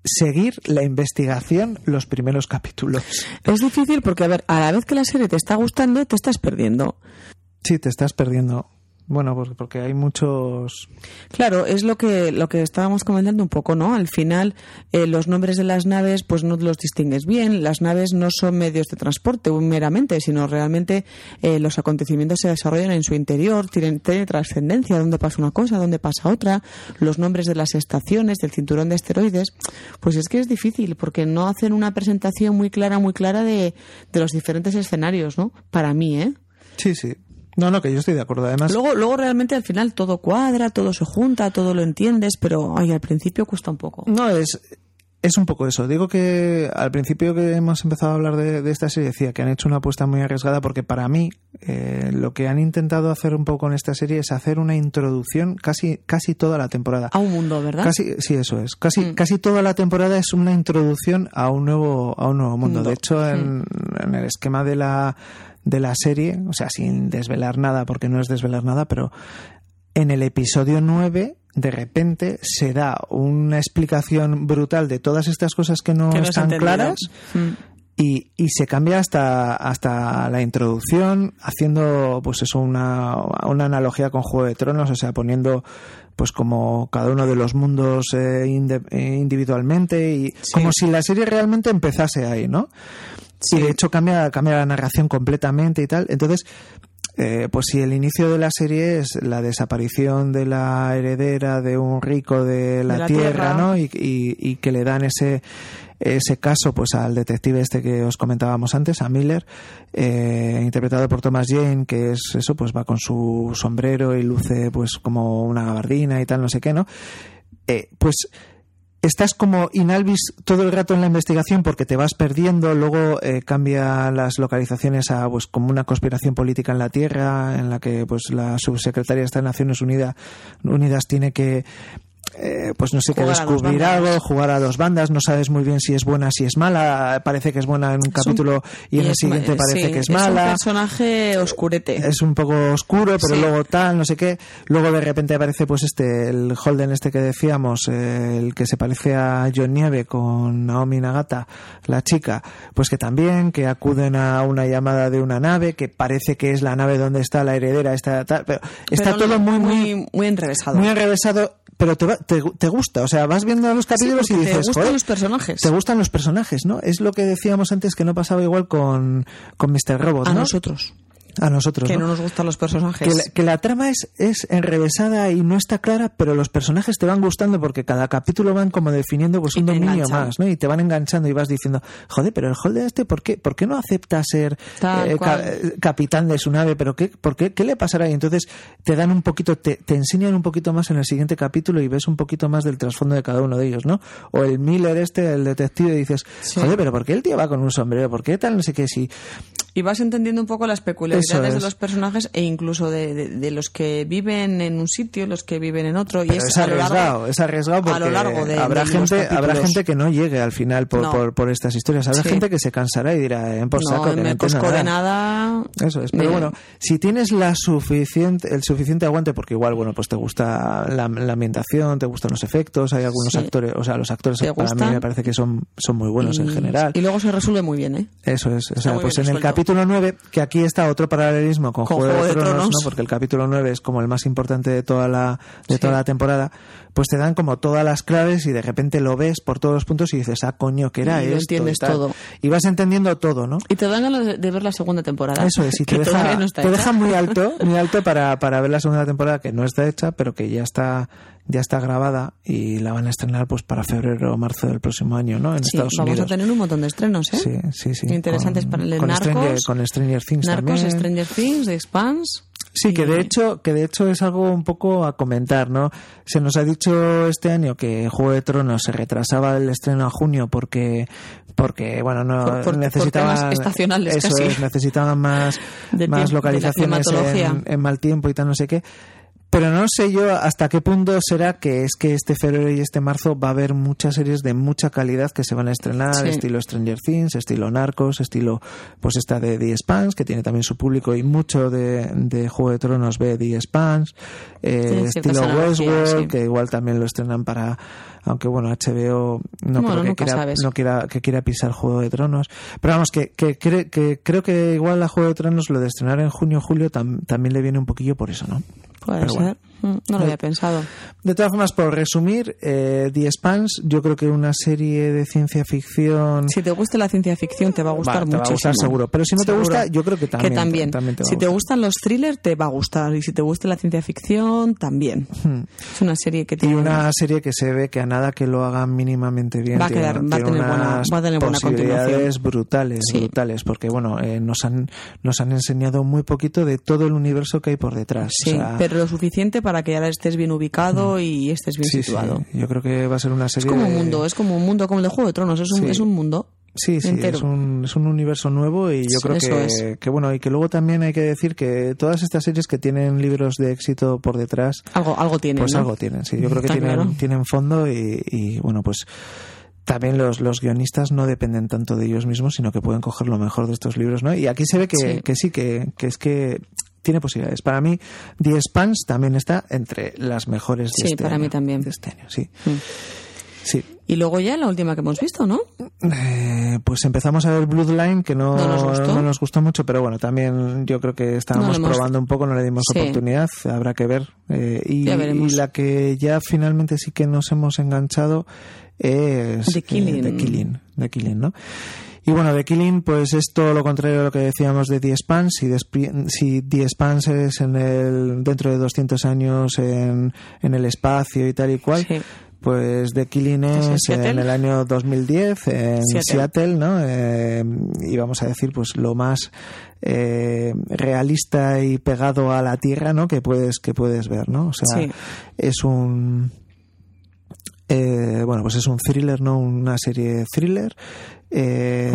A: seguir la investigación los primeros capítulos
B: Es difícil porque, a ver, a la vez que la serie te está gustando, te estás perdiendo.
A: sí te estás perdiendo bueno porque, porque hay muchos
B: Claro, es lo que lo que estábamos comentando un poco, ¿no? Al final, eh, los nombres de las naves, pues no los distingues bien. Las naves no son medios de transporte meramente, sino realmente eh, los acontecimientos se desarrollan en su interior, tienen, tiene trascendencia, dónde pasa una cosa, dónde pasa otra. Los nombres de las estaciones, del cinturón de asteroides, pues es que es difícil porque no hacen una presentación muy clara, muy clara de, de los diferentes escenarios, ¿no? Para mí, ¿eh?
A: sí sí no no que yo estoy de acuerdo además
B: Luego, luego realmente al final todo cuadra, todo se junta, todo lo entiendes, pero ay, al principio cuesta un poco.
A: No, es, es un poco eso. Digo que al principio que hemos empezado a hablar de, de esta serie decía que han hecho una apuesta muy arriesgada porque para mí eh, lo que han intentado hacer un poco en esta serie es hacer una introducción casi, casi toda la temporada.
B: A un mundo, ¿verdad?
A: Casi, sí, eso es. Casi,
B: Mm.
A: casi toda la temporada es una introducción a un nuevo, a un nuevo mundo.
B: Mundo.
A: De hecho, en, en el esquema de la, de la serie, o sea, sin desvelar nada, porque no es desvelar nada, pero en el episodio 9 de repente se da una explicación brutal de todas estas cosas que no
B: Que
A: están claras
B: Mm.
A: y, y se cambia hasta, hasta la introducción haciendo pues eso una, una analogía con Juego de Tronos, o sea, poniendo pues como cada uno de los mundos eh, eh, individualmente y como si la serie realmente empezase ahí, ¿no? Y de hecho cambia, cambia la narración completamente y tal. Entonces, eh, pues si el inicio de la serie es la desaparición de la heredera de un rico de la,
B: la
A: tierra,
B: tierra.
A: ¿no? Y, y- y que le dan ese ese caso pues al detective este que os comentábamos antes a Miller eh, interpretado por Thomas Jane que es eso pues va con su sombrero y luce pues como una gabardina y tal no sé qué no Eh, pues estás como inalvis todo el rato en la investigación porque te vas perdiendo, luego eh, cambia las localizaciones a pues como una conspiración política en la Tierra, en la que pues la subsecretaria de Naciones Unidas Unidas tiene que eh, pues no sé qué descubrir algo, jugar a dos bandas, no sabes muy bien si es buena, si es mala, parece que es buena en un capítulo y en el
B: es-
A: siguiente parece
B: sí,
A: que es
B: un
A: mala
B: personaje oscurete.
A: es un poco oscuro, pero
B: Sí.
A: luego tal, no sé qué. Luego de repente aparece pues este, el Holden este que decíamos, eh, el que se parece a John Nieve con Naomi Nagata, la chica, pues que también, que acuden a una llamada de una nave, que parece que es la nave donde está la heredera, está tal, pero está todo muy, muy,
B: muy, muy enrevesado.
A: muy enrevesado, pero te, va- te, te gusta, o sea, vas viendo los
B: Sí,
A: capítulos y dices,
B: te gustan
A: "Joder,
B: los personajes.
A: te gustan los personajes, ¿no? Es lo que decíamos antes que no pasaba igual con, con Mr. Robot,
B: a
A: ¿no?
B: nosotros,
A: A nosotros,
B: que
A: ¿no?
B: no nos gustan los personajes.
A: que la, que la trama es, es enrevesada y no está clara, pero los personajes te van gustando porque cada capítulo van como definiendo pues un dominio
B: enganchan.
A: más, ¿no? Y te van enganchando y vas diciendo, joder, pero el Holden este, ¿por qué, por qué no acepta ser eh, eh, capitán de su nave? ¿Pero qué, por qué, qué le pasará? Y entonces te dan un poquito, te, te enseñan un poquito más en el siguiente capítulo y ves un poquito más del trasfondo de cada uno de ellos, ¿no? O el Miller este, el detective, y dices,
B: Sí.
A: joder, pero ¿por qué el tío va con un sombrero? ¿Por qué tal? No sé qué, si...
B: Y vas entendiendo un poco las peculiaridades De los personajes e incluso de, de- de los que viven en un sitio, los que viven en otro. y es,
A: arriesgado,
B: largo-
A: es arriesgado porque
B: a lo largo de-
A: habrá
B: de
A: gente, habrá gente que no llegue al final por,
B: No.
A: por, por estas historias. Habrá
B: Sí.
A: gente que se cansará y dirá, eh, por saco,
B: no
A: que
B: me de
A: nada. Eso es, pero
B: Me-
A: bueno, si tienes la suficiente, el suficiente aguante, porque igual, bueno, pues te gusta la, la ambientación, te gustan los efectos, hay algunos
B: Sí.
A: actores, o sea, los actores
B: ¿Te
A: para mí
B: gustan?
A: me parece que son, son muy buenos en general.
B: Y luego se resuelve muy bien, ¿eh?
A: Eso es, o sea, pues en el capítulo 9, que aquí está otro paralelismo con,
B: Con
A: Juego, de, Tronos, ¿no? porque el capítulo 9 es como el más importante de toda la de
B: Sí.
A: toda la temporada, pues te dan como todas las claves y de repente lo ves por todos los puntos y dices, ah, coño, que era
B: Y
A: esto?
B: entiendes
A: tal.
B: todo.
A: Y vas entendiendo todo, ¿no?
B: Y te dan ganas de, ver la segunda temporada.
A: Eso es, y te deja,
B: no está
A: te
B: hecha.
A: deja muy alto, muy alto para, para ver la segunda temporada que no está hecha, pero que ya está ya está grabada y la van a estrenar pues para febrero o marzo del próximo año, ¿no? En
B: Sí,
A: Estados
B: vamos
A: Unidos.
B: a tener un montón de estrenos, ¿eh?
A: Sí, sí, sí.
B: Interesantes
A: Con-
B: para el
A: con
B: Narcos.
A: Stranger, con Stranger Things
B: Narcos,
A: también.
B: Stranger Things, The Expanse.
A: Sí, que de hecho, que de hecho es algo un poco a comentar, ¿no? Se nos ha dicho este año que Juego de Tronos se retrasaba el estreno a junio porque, porque bueno, no
B: Por- por- por
A: necesitaban
B: temas estacionales
A: eso
B: casi.
A: es, necesitaciones más, más localizaciones en, en mal tiempo y tal, no sé qué. Pero no sé yo hasta qué punto será que es que este febrero y este marzo va a haber muchas series de mucha calidad que se van a estrenar,
B: Sí.
A: estilo Stranger Things, estilo Narcos, estilo pues esta de The Spans, que tiene también su público y mucho de, de Juego de Tronos ve The Spans, eh, estilo Westworld,
B: sí.
A: que igual también lo estrenan para aunque bueno HBO no
B: Bueno,
A: creo que quiera,
B: sabes.
A: no quiera que quiera pisar Juego de Tronos pero vamos que, que, cre- que creo que igual a Juego de Tronos lo de estrenar en junio o julio tam- también le viene un poquillo por eso no
B: Puede
A: Pero
B: ser. Mm, No lo había pensado.
A: de todas formas, por resumir, eh, The Spans, yo creo que una serie de ciencia ficción.
B: Si te gusta la ciencia ficción, te va a gustar
A: Va, te va a gustar seguro. Pero si no te
B: Seguro.
A: gusta, yo creo que también-
B: también.
A: también te va a
B: si te gustan los thrillers, te va a gustar. Y si te gusta la ciencia ficción, también. Es una serie que
A: Hmm. Y
B: tiene.
A: una serie que se ve que a nada que lo hagan mínimamente bien.
B: Va a
A: tiene-
B: quedar- va a
A: tiene
B: tener buena- va a tener buena continuación.
A: brutales,
B: Sí.
A: brutales, porque bueno, eh, nos han nos han enseñado muy poquito de todo el universo que hay por detrás.
B: Sí,
A: O sea, Hmm.
B: pero lo suficiente para que ahora estés bien ubicado y estés bien
A: sí, sí,
B: situado.
A: yo creo que va a ser una
B: Es
A: serie.
B: como un
A: de-
B: mundo, es como un mundo como el de Juego de Tronos, es un,
A: Sí.
B: es un mundo.
A: Sí, sí,
B: entero.
A: es un, es un universo nuevo y yo creo que,
B: es.
A: que, bueno, y que luego también hay que decir que todas estas series que tienen libros de éxito por detrás,
B: Algo, algo tiene.
A: pues
B: ¿no?
A: algo tienen, sí, yo creo que tienen,
B: claro.
A: tienen fondo y, y, bueno, pues también los, los guionistas no dependen tanto de ellos mismos, sino que pueden coger lo mejor de estos libros, ¿no? Y aquí se ve que
B: Sí.
A: sí, que, sí que, que es que tiene posibilidades. Para mí, The Spans también está entre las mejores de
B: Sí,
A: este
B: para
A: año,
B: mí también.
A: de este año, sí.
B: Mm.
A: Sí.
B: Y luego ya la última que hemos visto, ¿no?
A: Eh, pues empezamos a ver Bloodline, que no,
B: No nos gustó.
A: no nos gustó mucho, pero bueno, también yo creo que estábamos
B: No
A: probando un poco, no le dimos
B: Sí.
A: oportunidad, habrá que ver. Eh, y, y la que ya finalmente sí que nos hemos enganchado es
B: The Killing.
A: eh, The Killing, The Killing, ¿no? Y bueno, The Killing, pues es todo lo contrario a lo que decíamos de The Spans. Si, si The Spans es en el, dentro de 200 años en, en el espacio y tal y cual,
B: Sí.
A: pues The Killing
B: ¿Es en
A: el año 2010 en
B: Seattle.
A: Seattle, ¿no? Eh, y vamos a decir, pues lo más eh, realista y pegado a la tierra, ¿no? Que puedes que puedes ver, ¿no? O sea,
B: Sí.
A: es un eh, bueno, pues es un thriller, ¿no? Una serie thriller. Eh,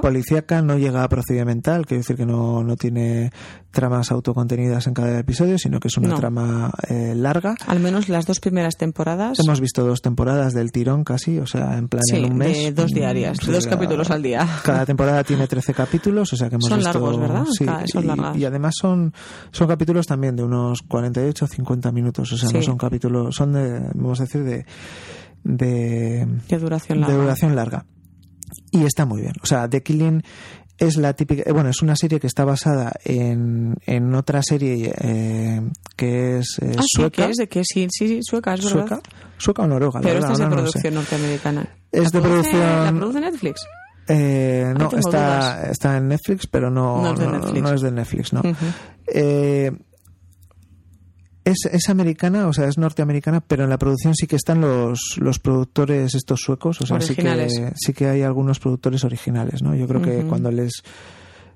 B: policíaca,
A: no llega a procedimental, quiere decir que no, no tiene tramas autocontenidas en cada episodio, sino que es una
B: No.
A: trama eh, larga.
B: Al menos las dos primeras temporadas.
A: Hemos visto dos temporadas del tirón casi, o sea, en plan
B: Sí,
A: en un mes.
B: de dos diarias, de
A: Sí,
B: dos capítulos al día.
A: Cada temporada tiene 13 capítulos, o sea que hemos
B: Son
A: visto...
B: largos, ¿verdad?
A: Sí,
B: son
A: y,
B: largas.
A: y además son, son capítulos también de unos 48 o 50 minutos, o sea, no son capítulos, son de, vamos a decir, de... de
B: duración
A: de
B: larga.
A: duración larga. Y está muy bien. O sea, The Killing es la típica. eh, Bueno, es una serie que está basada en, en otra serie eh, que es eh,
B: Ah, sí,
A: sueca.
B: que es de que sí, sí, sí, sueca, es verdad.
A: ¿Sueca? ¿Sueca o noruega?
B: Pero
A: verdad,
B: esta es de
A: no, no sé.
B: producción norteamericana.
A: Es
B: ¿La
A: de
B: produce-
A: producción-
B: ¿La produce Netflix?
A: Eh, no,
B: tengo
A: está,
B: dudas.
A: está en Netflix, pero no,
B: No es de
A: no-
B: Netflix.
A: no es de Netflix, no. Eh, es, es americana, o sea, es norteamericana, pero en la producción sí que están los, los productores estos suecos, o sea, sí que, sí que hay algunos productores originales, ¿no? Yo creo que cuando les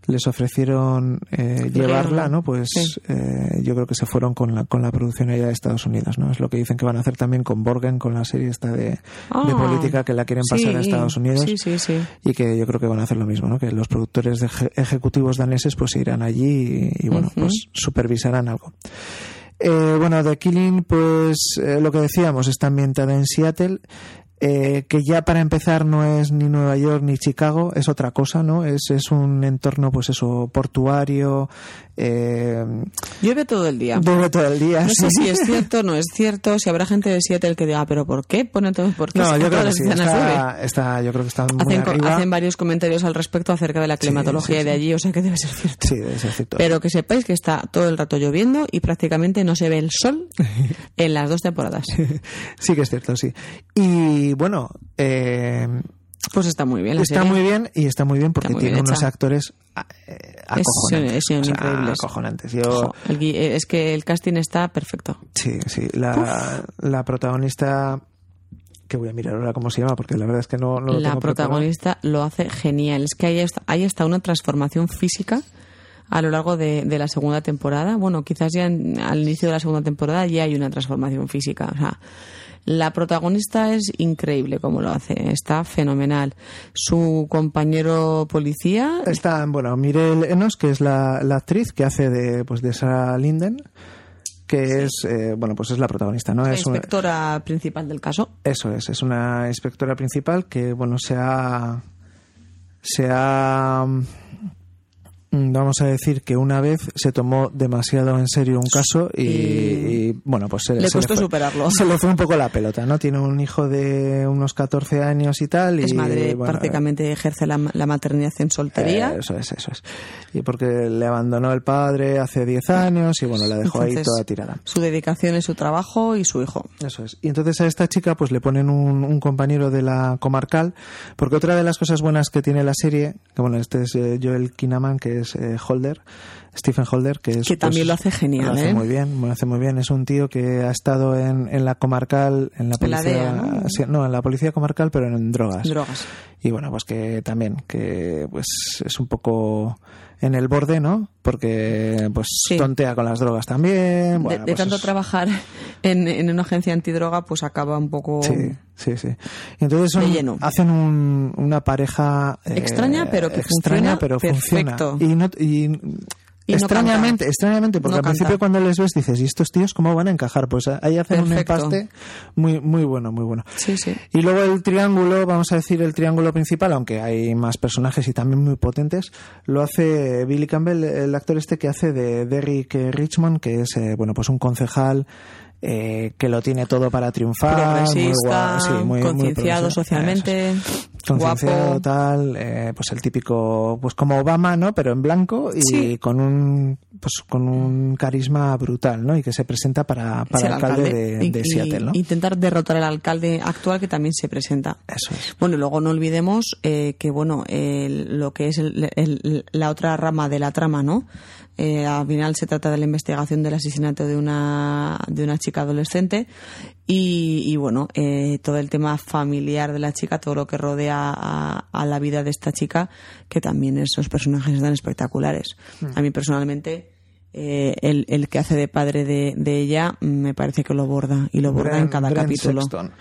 A: les ofrecieron eh, llevarla, ¿no? Pues
B: Sí.
A: eh, yo creo que se fueron con la, con la producción allá de Estados Unidos, ¿no? Es lo que dicen que van a hacer también con Borgen, con la serie esta de, de
B: Ah,
A: política que la quieren pasar
B: sí,
A: a Estados Unidos
B: Sí, sí, sí.
A: y que yo creo que van a hacer lo mismo, ¿no? Que los productores de ejecutivos daneses pues irán allí y, y, bueno, pues supervisarán algo. Eh, bueno, The Killing, pues eh, lo que decíamos, está ambientada en Seattle, eh, que ya para empezar no es ni Nueva York ni Chicago, es otra cosa, ¿no? Es, es un entorno, pues eso, portuario, eh,
B: Llueve todo el día.
A: duro todo el día.
B: No sé si es cierto o no es cierto, si habrá gente de Seattle que diga, pero ¿por qué? Pone todo, ¿por qué
A: No, yo creo que sí,
B: llueve?
A: está, está- yo creo que está muy
B: Hacen,
A: arriba.
B: hacen varios comentarios al respecto acerca de la climatología
A: sí, sí.
B: de allí, o sea que debe ser cierto.
A: Sí, debe ser cierto.
B: Pero que sepáis que está todo el rato lloviendo y prácticamente no se ve el sol en las dos temporadas.
A: sí que es cierto, sí. Y bueno, eh,
B: Pues está muy bien la
A: está
B: serie.
A: muy bien y está muy bien porque
B: muy
A: tiene
B: bien
A: unos actores acojonantes.
B: son
A: o sea,
B: increíbles.
A: acojonantes. Yo,
B: Jo, el gui- eh, es que el casting está perfecto.
A: sí, sí. La, la protagonista, que voy a mirar ahora cómo se llama porque la verdad es que no, no lo
B: la
A: tengo
B: protagonista lo hace genial. Es que ahí está, ahí está una transformación física a lo largo de, de la segunda temporada. Bueno, quizás ya en- al inicio de la segunda temporada ya hay una transformación física. O sea, la protagonista es increíble como lo hace, está fenomenal. Su compañero policía.
A: Está, bueno, Mirel Enos, que es la, la actriz que hace de, pues, de Sarah Linden, que es, eh, bueno, pues es la protagonista, ¿no?
B: La
A: es una-
B: inspectora principal del caso.
A: eso es, es una inspectora principal que, bueno, se ha. Se ha. Mm, Vamos a decir que una vez se tomó demasiado en serio un caso y,
B: Y
A: y, bueno, pues se
B: le
A: se
B: costó
A: fue-
B: superarlo.
A: Se le fue un poco la pelota, ¿no? Tiene un hijo de unos 14 años y tal.
B: Es
A: y,
B: madre,
A: bueno,
B: prácticamente ejerce la, la maternidad en soltería.
A: eh, eso es, eso es. Y porque le abandonó el padre hace 10 años y bueno, la dejó ahí toda tirada.
B: Su dedicación es su trabajo y su hijo.
A: Eso es. Y entonces a esta chica pues le ponen un, un compañero de la comarcal, porque otra de las cosas buenas que tiene la serie, que bueno, este es eh, Joel Kinnaman, que es eh, Holder, Stephen Holder, que es...
B: Que también lo hace genial,
A: Lo hace
B: ¿eh?
A: muy bien, lo hace muy bien. Es un tío que ha estado en, en la comarcal, en la
B: En la
A: policía...
B: DEA, ¿no?
A: sí, no, en la policía comarcal, pero en drogas.
B: Drogas.
A: Y bueno, pues que también, que pues es un poco en el borde, ¿no? Porque pues
B: Sí.
A: tontea con las drogas también.
B: De-
A: Bueno,
B: de,
A: pues
B: tanto
A: es-
B: trabajar en, en una agencia antidroga, pues acaba un poco
A: Sí, sí, sí. Entonces son-
B: De lleno.
A: hacen un- una pareja eh,
B: Extraña, pero que
A: extraña,
B: funciona
A: pero
B: perfecto.
A: funciona. Y, no, y
B: Y
A: extrañamente, extrañamente, porque
B: No
A: al principio
B: canta.
A: cuando les ves dices, ¿y estos tíos cómo van a encajar? Pues ahí hacen un empaste muy, muy bueno, muy bueno.
B: Sí, sí.
A: Y luego el triángulo, vamos a decir el triángulo principal, aunque hay más personajes y también muy potentes, lo hace Billy Campbell, el actor este que hace de Derrick Richmond, que es eh, bueno pues un concejal eh, que lo tiene todo para triunfar, muy guau- sí, muy-
B: concienciado socialmente,
A: Eso
B: guapo.
A: tal, eh, pues el típico, pues como Obama, ¿no? Pero en blanco y
B: Sí.
A: con un pues con un carisma brutal, ¿no? Y que se presenta para, para el alcalde, de,
B: Y-
A: de
B: y
A: Seattle, ¿no?
B: Intentar derrotar al alcalde actual que también se presenta.
A: Eso es.
B: Bueno, y luego no olvidemos eh, que, bueno, el- lo que es el- el- la otra rama de la trama, ¿no? Eh, al final se trata de la investigación del asesinato de una, de una chica adolescente y, y, bueno, eh, todo el tema familiar de la chica, todo lo que rodea a, a la vida de esta chica, que también esos personajes están espectaculares. A mí personalmente... eh, el, el que hace de padre de, de ella mm, me parece que lo borda y lo borda en cada capítulo.
A: Sexton.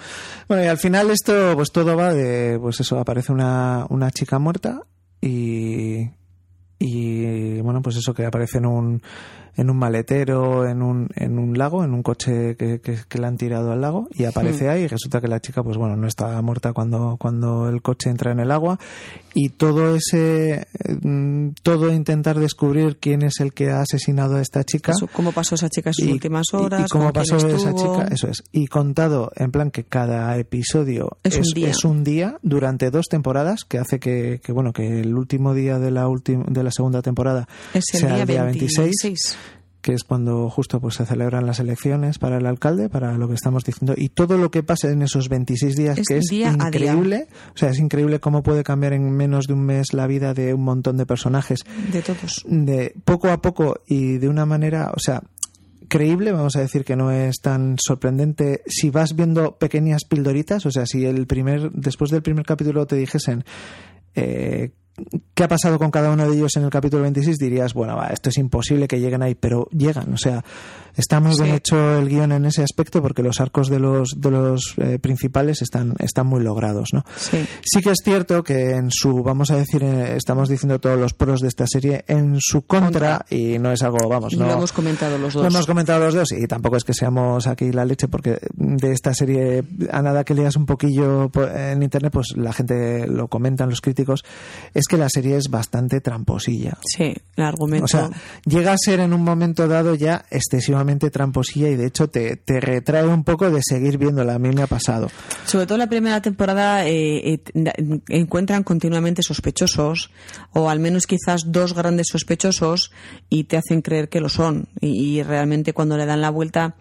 A: Bueno, y al final esto, pues todo va de, pues eso, aparece una, una chica muerta y, y bueno, pues eso que aparece en un, en un maletero, en un, en un lago, en un coche que, que, que le han tirado al lago y aparece ahí y resulta que la chica, pues bueno, no está muerta cuando, cuando el coche entra en el agua. Y todo ese, mm, todo intentar descubrir quién es el que ha asesinado a esta chica.
B: Eso, cómo pasó esa chica en sus
A: y-
B: últimas horas,
A: y, cómo pasó esa chica eso es. Y contado en plan que cada episodio
B: Es un día.
A: es un día durante dos temporadas que hace que, que, bueno que el último día de la última de la segunda temporada
B: Es el
A: sea
B: día,
A: el
B: 26.
A: 26 que es cuando justo pues se celebran las elecciones para el alcalde, para lo que estamos diciendo, y todo lo que pasa en esos 26 días,
B: Es
A: que es
B: día.
A: increíble, o sea, es increíble cómo puede cambiar en menos de un mes la vida de un montón de personajes,
B: De todos.
A: de poco a poco y de una manera, o sea, creíble, vamos a decir que no es tan sorprendente. Si vas viendo pequeñas pildoritas, o sea, si el primer después del primer capítulo te dijesen eh, qué ha pasado con cada uno de ellos en el capítulo 26, dirías, bueno, va, esto es imposible que lleguen ahí, pero llegan, o sea, está muy bien
B: Sí.
A: hecho el guion en ese aspecto porque los arcos de los de los eh, principales están están muy logrados, ¿no?
B: Sí.
A: Sí que es cierto que en su, vamos a decir, eh, estamos diciendo todos los pros de esta serie, en su contra, y no es algo, vamos, no...
B: Lo hemos comentado los dos.
A: Lo hemos comentado los dos y tampoco es que seamos aquí la leche porque de esta serie a nada que leas un poquillo po- en internet pues la gente lo comentan los críticos es que la serie es bastante tramposilla.
B: Sí, el argumento.
A: O sea, llega a ser en un momento dado ya excesivamente tramposilla y de hecho te, te retrae un poco de seguir viéndola. A mí me ha pasado.
B: Sobre todo la primera temporada eh, eh, encuentran continuamente sospechosos, o al menos quizás dos grandes sospechosos, y te hacen creer que lo son. Y, y realmente cuando le dan la vuelta,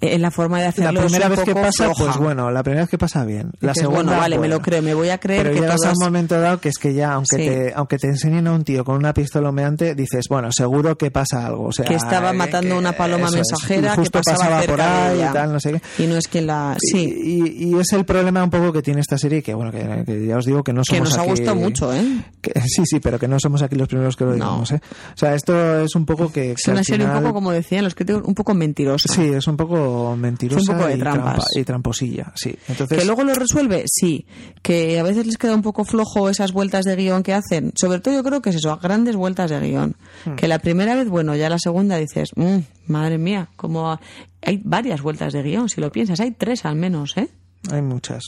B: eh, en la forma de
A: La
B: hacerlo es
A: primera
B: un
A: vez que
B: poco
A: pasa,
B: floja.
A: pues bueno, la primera vez que pasa bien. La segunda,
B: bueno, vale, me
A: bueno.
B: lo creo, me voy a creer
A: Pero
B: que
A: llegas a
B: todas...
A: un momento dado que es que ya, aunque
B: Sí.
A: Te aunque te enseñen a un tío con una pistola humeante, dices, bueno, seguro que pasa algo. O sea,
B: que estaba
A: eh,
B: matando
A: que-
B: una paloma
A: es.
B: mensajera
A: Y
B: que
A: justo
B: pasaba,
A: pasaba
B: cerca
A: por ahí y tal, no sé qué.
B: Y no es quien la... Sí,
A: Y, y- y es el problema un poco que tiene esta serie, que bueno, que, que ya os digo que no
B: que
A: somos
B: nos ha gustado mucho, ¿eh?
A: que- sí, sí, pero que no somos aquí los primeros que lo
B: No.
A: digamos, ¿eh? O sea, esto es un poco que...
B: Es
A: que
B: una serie un poco, como decían los críticos, un poco mentirosa.
A: Sí, es un poco mentirosa
B: Es un poco de
A: y,
B: trampas.
A: trampa- y tramposilla, sí. Entonces,
B: Que luego lo resuelve, sí. Que a veces les queda un poco flojo esas vueltas de guion que hacen, sobre todo yo creo que es eso, a grandes vueltas de guion.
A: Hmm.
B: Que la primera vez, bueno, ya la segunda dices, "Mm, madre mía, como hay varias vueltas de guion, si lo piensas, hay tres al menos, ¿eh?
A: Hay muchas.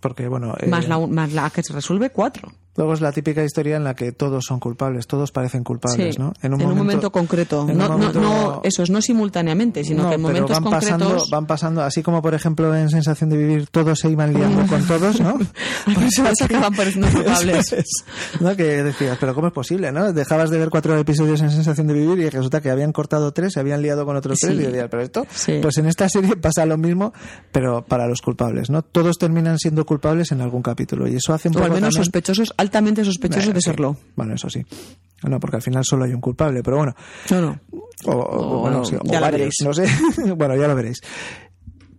A: Porque, bueno. eh,
B: Más, la, más la que se resuelve cuatro.
A: Luego es la típica historia en la que todos son culpables, todos parecen culpables,
B: Sí,
A: ¿no?
B: en un, momento, concreto.
A: en
B: No, no-
A: momento-
B: no, eso es, no simultáneamente, sino
A: No,
B: que en
A: pero
B: momentos
A: van pasando,
B: concretos.
A: van pasando, así como por ejemplo en Sensación de Vivir todos se iban liando con todos, ¿no? Pues
B: Todos acaban pareciendo culpables.
A: ¿no? Que decías, pero ¿cómo es posible, no? Dejabas de ver cuatro episodios en Sensación de Vivir y resulta que habían cortado tres, se habían liado con otros
B: Sí.
A: tres y decías, pero esto,
B: Sí.
A: pues en esta serie pasa lo mismo, pero para los culpables, ¿no? Todos terminan siendo culpables en algún capítulo y eso hace un
B: o al
A: poco
B: menos
A: también-
B: sospechosos, altamente sospechosos
A: Eh,
B: de
A: sí.
B: serlo.
A: Bueno, eso sí. No, porque al final solo hay un culpable, pero bueno.
B: No, no.
A: O, o-
B: O-
A: bueno, sí, o
B: ya lo veréis.
A: no sé. bueno, ya lo veréis.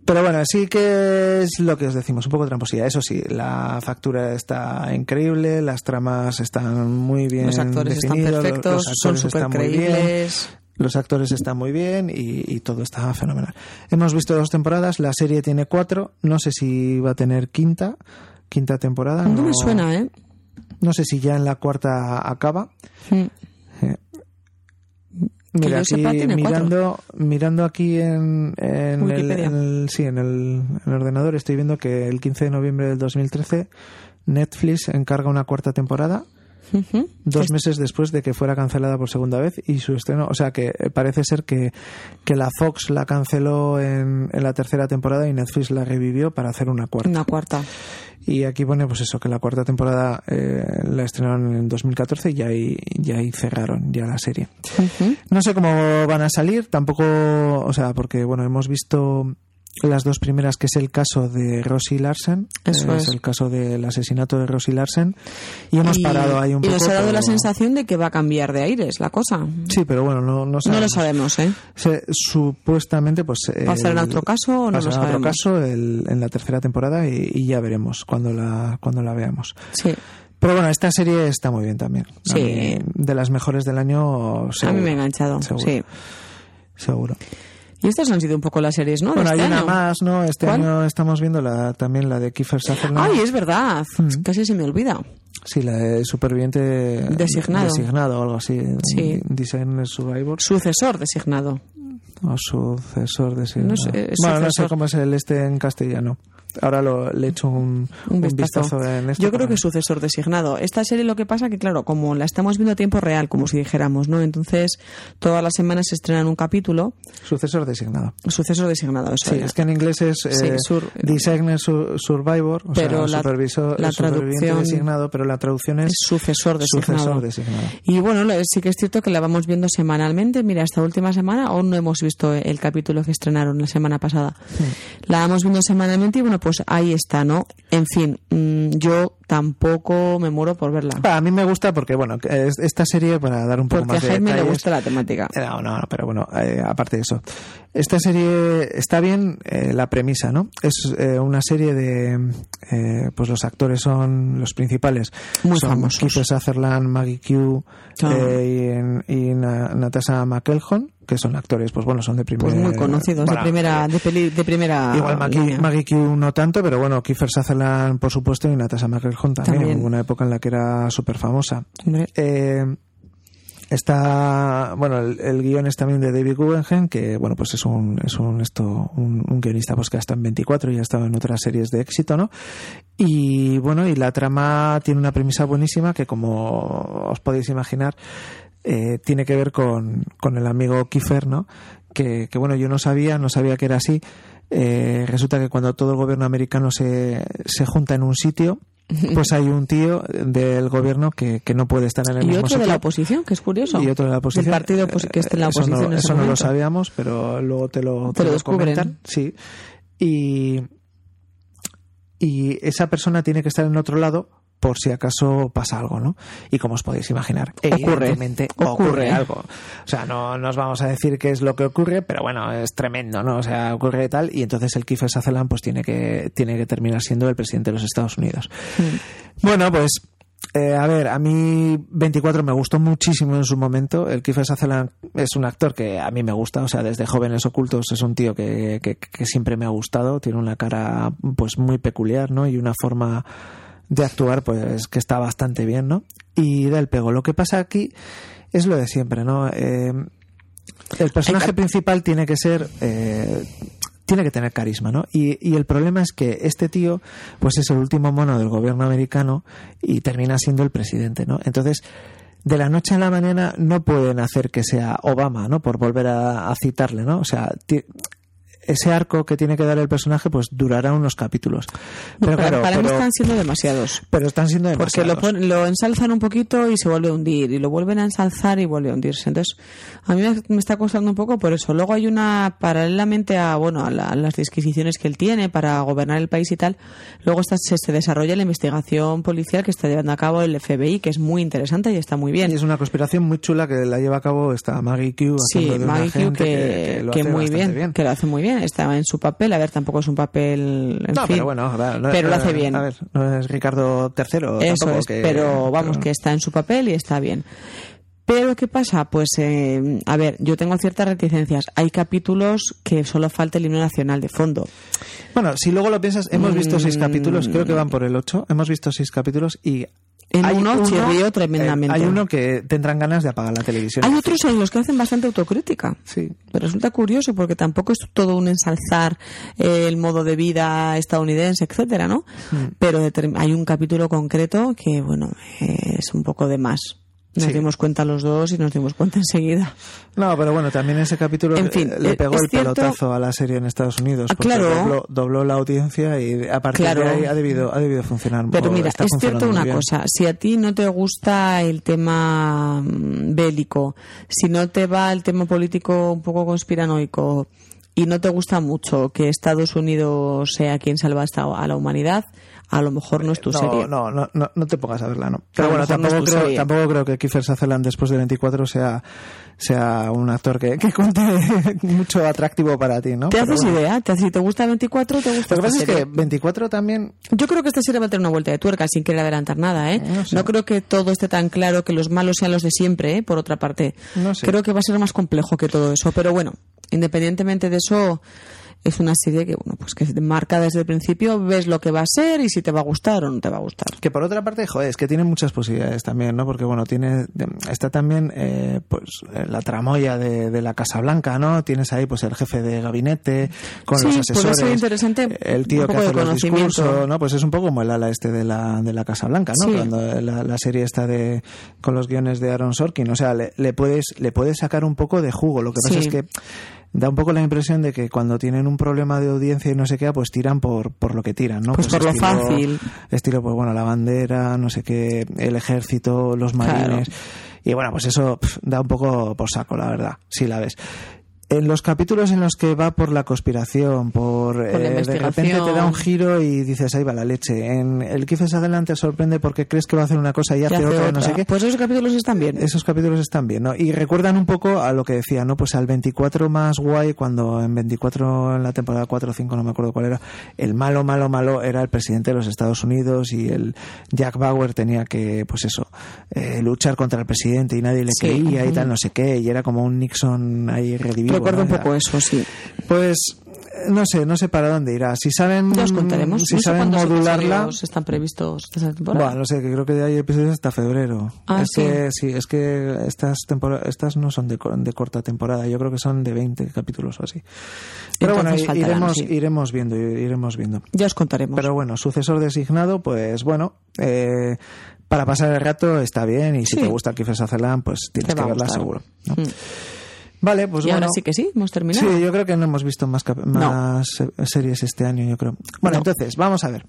A: Pero bueno, sí que es lo que os decimos, un poco de tramposilla. Eso sí, la factura está increíble, las tramas están muy bien
B: Los actores están
A: definidos,
B: perfectos,
A: los
B: son
A: actores
B: súper
A: están muy bien,
B: creíbles.
A: los actores están muy bien y, y todo está fenomenal. Hemos visto dos temporadas, la serie tiene cuatro, no sé si va a tener quinta, quinta temporada.
B: No me suena, ¿eh?
A: No sé si ya en la cuarta acaba.
B: Mm.
A: Mira,
B: yo
A: aquí
B: sepa,
A: mirando, mirando aquí en, en, el, en el- sí, en el, en el ordenador estoy viendo que el 15 de noviembre del 2013 Netflix encarga una cuarta temporada Dos meses después de que fuera cancelada por segunda vez y su estreno, o sea que eh, parece ser que, que la Fox la canceló en, en la tercera temporada y Netflix la revivió para hacer una cuarta.
B: Una cuarta.
A: Y aquí pone pues eso, que la cuarta temporada eh, la estrenaron en 2014 y ahí, y ahí cerraron ya la serie. No sé cómo van a salir, tampoco, o sea, porque bueno, hemos visto las dos primeras, que es el caso de Rosie Larsen,
B: Eso
A: eh,
B: es.
A: el caso del asesinato de Rosie Larsen, y hemos
B: Y-
A: parado ahí un
B: y
A: poco.
B: nos ha dado
A: pero-
B: la sensación de que va a cambiar de aires la cosa.
A: Sí, pero bueno, no, no
B: No
A: sabemos.
B: lo sabemos, ¿eh?
A: Se- supuestamente, pues.
B: ¿Va a ser en otro caso o no
A: pasará
B: lo
A: en otro
B: sabemos?
A: caso el- en la tercera temporada y, y ya veremos cuando la, cuando la veamos.
B: Sí.
A: Pero bueno, esta serie está muy bien también. A
B: Sí.
A: mí, de las mejores del año,
B: A
A: seguro.
B: mí me ha enganchado.
A: Seguro.
B: Sí.
A: Seguro.
B: Y estas han sido un poco las series, ¿no?
A: Bueno, hay
B: este
A: una más, ¿no? Este
B: ¿Cuál?
A: año estamos viendo la, también la de Kiefer Sutherland.
B: Ay, es verdad.
A: Mm.
B: Casi se me olvida.
A: Sí, la de superviviente
B: Designado.
A: designado o algo así.
B: Sí.
A: Designer Survivor
B: Sucesor designado.
A: o sucesor designado.
B: No sé, es
A: bueno, no sé cómo es el este en castellano. Ahora lo, le echo un,
B: Un vistazo.
A: en esto.
B: Yo creo
A: para-
B: que es sucesor designado. Esta serie lo que pasa que, claro, como la estamos viendo a tiempo real, como si dijéramos, ¿no? Entonces, todas las semanas se estrenan un capítulo.
A: Sucesor designado.
B: Sucesor designado, eso
A: Sí, es que en inglés es
B: Sí,
A: eh,
B: sur-
A: Designer Su- Survivor, o
B: Pero
A: sea,
B: la-
A: supervisor,
B: la traducción
A: designado, pero la traducción es,
B: Es sucesor designado.
A: sucesor designado.
B: Y bueno, lo- sí que es cierto que la vamos viendo semanalmente. Mira, esta última semana aún no hemos visto el capítulo que estrenaron la semana pasada. La vamos viendo semanalmente y bueno, pues ahí está, ¿no? En fin, mm, yo tampoco me muero por verla.
A: A mí me gusta porque, bueno, esta serie, para dar un poco
B: Porque a
A: más de
B: Jaime le
A: detalles-
B: gusta la temática.
A: Eh, No, no, no, pero bueno, eh, aparte de eso. Esta serie está bien eh, la premisa, ¿no? Es eh, una serie de. eh, pues los actores son los principales.
B: Muy
A: son
B: famosos.
A: Kiefer Sutherland, Maggie Q
B: Ah.
A: eh, y, y Na- Natasha McElhone, que son actores, pues bueno, son de primera.
B: Pues muy conocidos,
A: bueno,
B: de primera, de, peli- de primera
A: Igual Maggie. Maggie Q no tanto, pero bueno, Kiefer Sutherland por supuesto y Natasha McElhone también,
B: También.
A: Hubo una época en la que era súper famosa. Eh, está bueno el, el guion es también de David Guggenheim que bueno pues es un es un esto un, un guionista pues que ha estado en 24 y ha estado en otras series de éxito no y bueno y la trama tiene una premisa buenísima que como os podéis imaginar eh, tiene que ver con, con el amigo Kiefer no que, que bueno yo no sabía no sabía que era así. Eh, resulta que cuando todo el gobierno americano se, se junta en un sitio pues hay un tío del gobierno que, que no puede estar en el
B: y
A: mismo
B: otro de la oposición, que es curioso.
A: y otro de la oposición.
B: Del partido pues, que esté en la
A: Eso
B: oposición
A: no,
B: en ese
A: eso no lo sabíamos, pero luego te lo,
B: Te lo descubren.
A: comentan. Sí. Y, y esa persona tiene que estar en otro lado por si acaso pasa algo, ¿no? Y como os podéis imaginar,
B: Ocurre.
A: evidentemente
B: Ocurre.
A: ocurre algo. O sea, no nos vamos a decir qué es lo que ocurre, pero bueno, es tremendo, ¿no? O sea, ocurre tal y entonces el Kiefer Sutherland pues tiene que tiene que terminar siendo el presidente de los Estados Unidos. Bueno, pues eh, a ver, a mí 24 me gustó muchísimo en su momento. El Kiefer Sutherland es un actor que a mí me gusta, o sea, desde Jóvenes Ocultos es un tío que, que- que siempre me ha gustado. Tiene una cara pues muy peculiar, ¿no? Y una forma de actuar, pues que está bastante bien, ¿no? Y da el pego. Lo que pasa aquí es lo de siempre, ¿no? Eh, el personaje principal tiene que ser eh, tiene que tener carisma, ¿no? Y, y, el problema es que este tío, pues es el último mono del gobierno americano y termina siendo el presidente, ¿no? Entonces, de la noche a la mañana no pueden hacer que sea Obama, ¿no? Por volver a, a citarle, ¿no? O sea, ese arco que tiene que dar el personaje pues durará unos capítulos.
B: Pero, claro, para mí están siendo demasiados.
A: Pero están siendo demasiados.
B: Porque lo, lo, ensalzan un poquito y se vuelve a hundir, y lo vuelven a ensalzar y vuelve a hundirse. Entonces, a mí me está costando un poco por eso. Luego hay una, paralelamente a, bueno, a, la, a las disquisiciones que él tiene para gobernar el país y tal, luego está, se, se, desarrolla la investigación policial que está llevando a cabo el FBI, que es muy interesante y está muy bien.
A: Y es una conspiración muy chula que la lleva a cabo esta Maggie Q.
B: Sí, Maggie Q que, que, que, que muy bien, bien, que lo hace muy bien estaba en su papel. A ver, tampoco es un papel. En
A: no,
B: fin,
A: pero bueno, ver, no,
B: pero lo hace bien.
A: A ver, no es Ricardo III.
B: Eso es,
A: que,
B: pero vamos, pero... que está en su papel y está bien. Pero ¿qué pasa? Pues, eh, a ver, yo tengo ciertas reticencias. Hay capítulos que solo falta el himno nacional de fondo.
A: Bueno, si luego lo piensas, hemos visto seis capítulos, creo que van por el ocho. Hemos visto seis capítulos y
B: en hay uno, uno tremendamente.
A: Hay uno que tendrán ganas de apagar la televisión.
B: Hay otros en los que hacen bastante autocrítica.
A: Sí.
B: Pero resulta curioso porque tampoco es todo un ensalzar eh, el modo de vida estadounidense, etcétera, ¿no? Mm. Pero hay un capítulo concreto que, bueno, es un poco de más. Nos sí. dimos cuenta los dos y nos dimos cuenta enseguida.
A: No, pero bueno, también ese capítulo
B: en fin,
A: le pegó el
B: cierto...
A: pelotazo a la serie en Estados Unidos.
B: Ah, claro.
A: Dobló, dobló, la audiencia y a partir
B: claro.
A: de ahí ha debido, ha debido funcionar.
B: Pero mira, es cierto una
A: bien.
B: cosa. Si a ti no te gusta el tema mm, bélico, si no te va el tema político un poco conspiranoico y no te gusta mucho que Estados Unidos sea quien salva a la humanidad, a lo mejor no es tu
A: no,
B: serie.
A: No, no, no, no te pongas a verla, no. Pero bueno, tampoco, no creo, tampoco creo que Kiefer Sutherland después de 24 sea, sea un actor que, que cuente mucho atractivo para ti, ¿no?
B: ¿Te haces
A: bueno.
B: idea? ¿Te, si te gusta 24, te gusta
A: Lo que pasa es que 24 también...
B: Yo creo que esta serie va a tener una vuelta de tuerca sin querer adelantar nada, ¿eh?
A: No, sé.
B: no creo que todo esté tan claro, que los malos sean los de siempre, ¿eh? Por otra parte.
A: No sé.
B: Creo que va a ser más complejo que todo eso. Pero bueno, independientemente de eso es una serie que bueno pues que marca desde el principio ves lo que va a ser y si te va a gustar o no te va a gustar.
A: Que por otra parte joder es que tiene muchas posibilidades también no porque bueno tiene está también eh, pues la tramoya de, de, la Casa Blanca no tienes ahí pues el jefe de gabinete con
B: sí,
A: los asesores
B: puede ser interesante
A: el tío que hace los discursos no pues es un poco como el ala este de la de la Casa Blanca no
B: Sí.
A: cuando la, la serie está de con los guiones de Aaron Sorkin o sea le, le puedes le puedes sacar un poco de jugo. Lo que pasa
B: Sí.
A: es que da un poco la impresión de que cuando tienen un problema de audiencia y no sé qué, pues tiran por, por lo que tiran, ¿no?
B: Pues por lo fácil.
A: Estilo, pues bueno, la bandera, no sé qué, el ejército, los marines. Y bueno, pues eso da un poco por saco, la verdad, si la ves. En los capítulos en los que va por la conspiración, por,
B: Por la
A: eh, de repente te da un giro y dices, ahí va la leche. En el que haces adelante sorprende porque crees que va a hacer una cosa y hace,
B: hace
A: otra, no sé qué.
B: pues esos capítulos están bien
A: Esos capítulos están bien, ¿no? Y recuerdan un poco a lo que decía, ¿no? Pues al 24 más guay, cuando en 24, en la temporada 4 o 5, no me acuerdo cuál era, el malo, malo, malo era el presidente de los Estados Unidos y el Jack Bauer tenía que, pues eso, eh, luchar contra el presidente y nadie le
B: Sí,
A: creía y tal, no sé qué, y era como un Nixon ahí redivivo.
B: Recuerdo un poco eso sí
A: Pues no sé, no sé para dónde irá. Si saben,
B: ya os contaremos
A: si
B: no
A: saben modularla,
B: están previstos esta temporada
A: bueno, no sé, que creo que hay episodios hasta febrero.
B: Ah,
A: es
B: sí.
A: que sí, es que estas estas no son de, de corta temporada, yo creo que son de 20 capítulos o así. Pero
B: Entonces
A: bueno,
B: faltarán,
A: iremos
B: sí.
A: iremos viendo, iremos viendo.
B: ya os contaremos
A: Pero bueno, sucesor designado, pues bueno, eh, para pasar el rato está bien y si
B: Sí.
A: te gusta Kiefer Sutherland, pues tienes que verla seguro. ¿no?
B: Mm.
A: Vale, pues
B: y
A: bueno.
B: ahora sí que sí hemos terminado
A: Sí, yo creo que no hemos visto más, más eh, series este año, yo creo. Bueno,
B: No.
A: entonces, vamos a ver.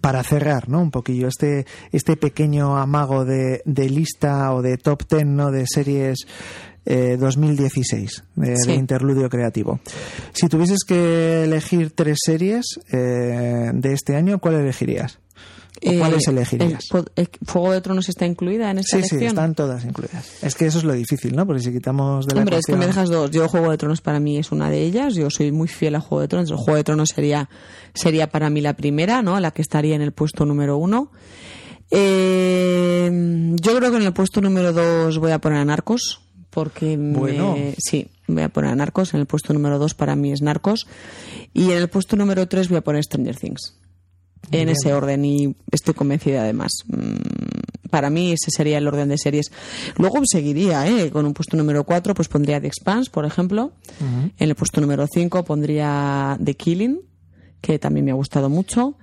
A: Para cerrar, ¿no? Un poquillo este, este pequeño amago de, de lista o de top ten, ¿no? De series eh, 2016, de,
B: Sí.
A: de interludio creativo. Si tuvieses que elegir tres series eh, de este año, ¿cuál elegirías? ¿O
B: Eh,
A: cuáles elegirías?
B: el el Fuego de Tronos está incluida en esta
A: Sí, sí,
B: elección
A: están todas incluidas. Es que eso es lo difícil, ¿no? Porque si quitamos de la
B: Hombre, es que me dejas dos. Yo Juego de Tronos para mí es una de ellas. Yo soy muy fiel a Juego de Tronos. El Juego de Tronos sería, sería para mí la primera, ¿no? La que estaría en el puesto número uno. Eh, yo creo que en el puesto número dos voy a poner a Narcos. Porque me-
A: Bueno.
B: sí, voy a poner a Narcos. En el puesto número dos para mí es Narcos. Y en el puesto número tres voy a poner Stranger Things. En ese orden y estoy convencida además. Mm, para mí ese sería el orden de series. Luego seguiría, ¿eh? Con un puesto número 4 pues pondría The Expanse, por ejemplo. En el puesto número 5 pondría The Killing, que también me ha gustado mucho.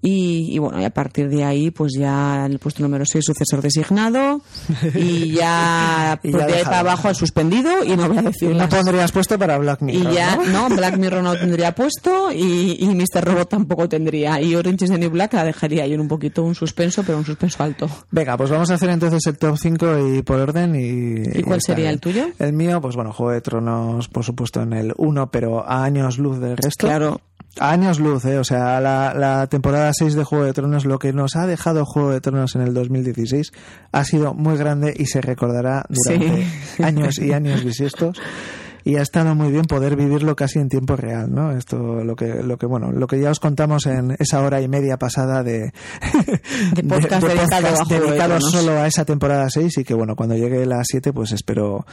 B: Y, y, bueno, y a partir de ahí, pues ya en el puesto número 6, sucesor designado. Y ya,
A: Y ya
B: de para abajo al suspendido. Y no voy a decir
A: no pondrías puesto para Black Mirror.
B: Y ya,
A: ¿no?
B: no, Black Mirror no tendría puesto y, y Mr. Robot tampoco tendría. Y Orange is the New Black la dejaría yo en un poquito un suspenso, pero un suspenso alto.
A: Venga, pues vamos a hacer entonces el top 5 y por orden. ¿Y,
B: ¿Y cuál sería
A: bien.
B: el tuyo?
A: El mío, pues bueno, Juego de Tronos, por supuesto, en el 1, pero a años luz del resto.
B: Claro.
A: Años luz, ¿eh? O sea, la, la temporada 6 de Juego de Tronos, lo que nos ha dejado Juego de Tronos en el 2016 ha sido muy grande y se recordará durante
B: Sí.
A: años y años bisiestos. Y ha estado muy bien poder vivirlo casi en tiempo real, ¿no? Esto, lo que, lo que, bueno, lo que ya os contamos en esa hora y media pasada de,
B: De podcast dedicado a Juego de
A: dedicado solo a esa temporada 6 y que, bueno, cuando llegue la 7, pues espero,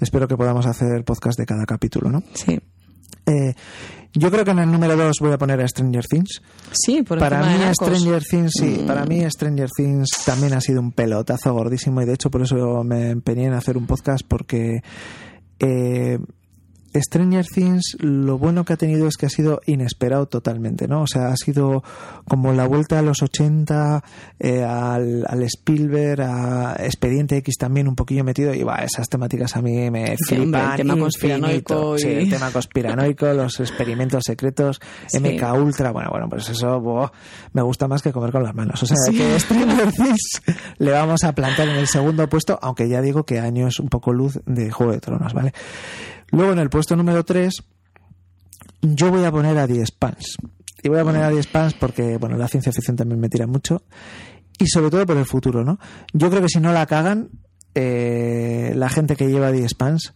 A: espero que podamos hacer podcast de cada capítulo, ¿no?
B: Sí.
A: Eh, yo creo que en el número 2 voy a poner a Stranger Things.
B: Sí, por
A: Para
B: encima
A: mí
B: de.
A: Stranger Things, sí,
B: Mm.
A: para mí Stranger Things también ha sido un pelotazo gordísimo y de hecho por eso me empeñé en hacer un podcast porque eh, Stranger Things lo bueno que ha tenido es que ha sido inesperado totalmente, ¿no? O sea, ha sido como la vuelta a los 80, eh, al, al Spielberg, a Expediente X también un poquillo metido y va, esas temáticas a mí me
B: Sí,
A: flipan.
B: el tema
A: infinito.
B: conspiranoico
A: Sí, el tema conspiranoico, los experimentos secretos,
B: Sí.
A: MK Ultra, bueno, bueno, pues eso me gusta más que comer con las manos. O sea, que Stranger Things le vamos a plantar en el segundo puesto, aunque ya digo que año es un poco luz de Juego de Tronos, ¿vale? Luego en el puesto número 3 yo voy a poner a The Spans. Y voy a poner a The Spans porque, bueno, la ciencia ficción también me tira mucho. Y sobre todo por el futuro, ¿no? Yo creo que si no la cagan, eh, la gente que lleva The Spans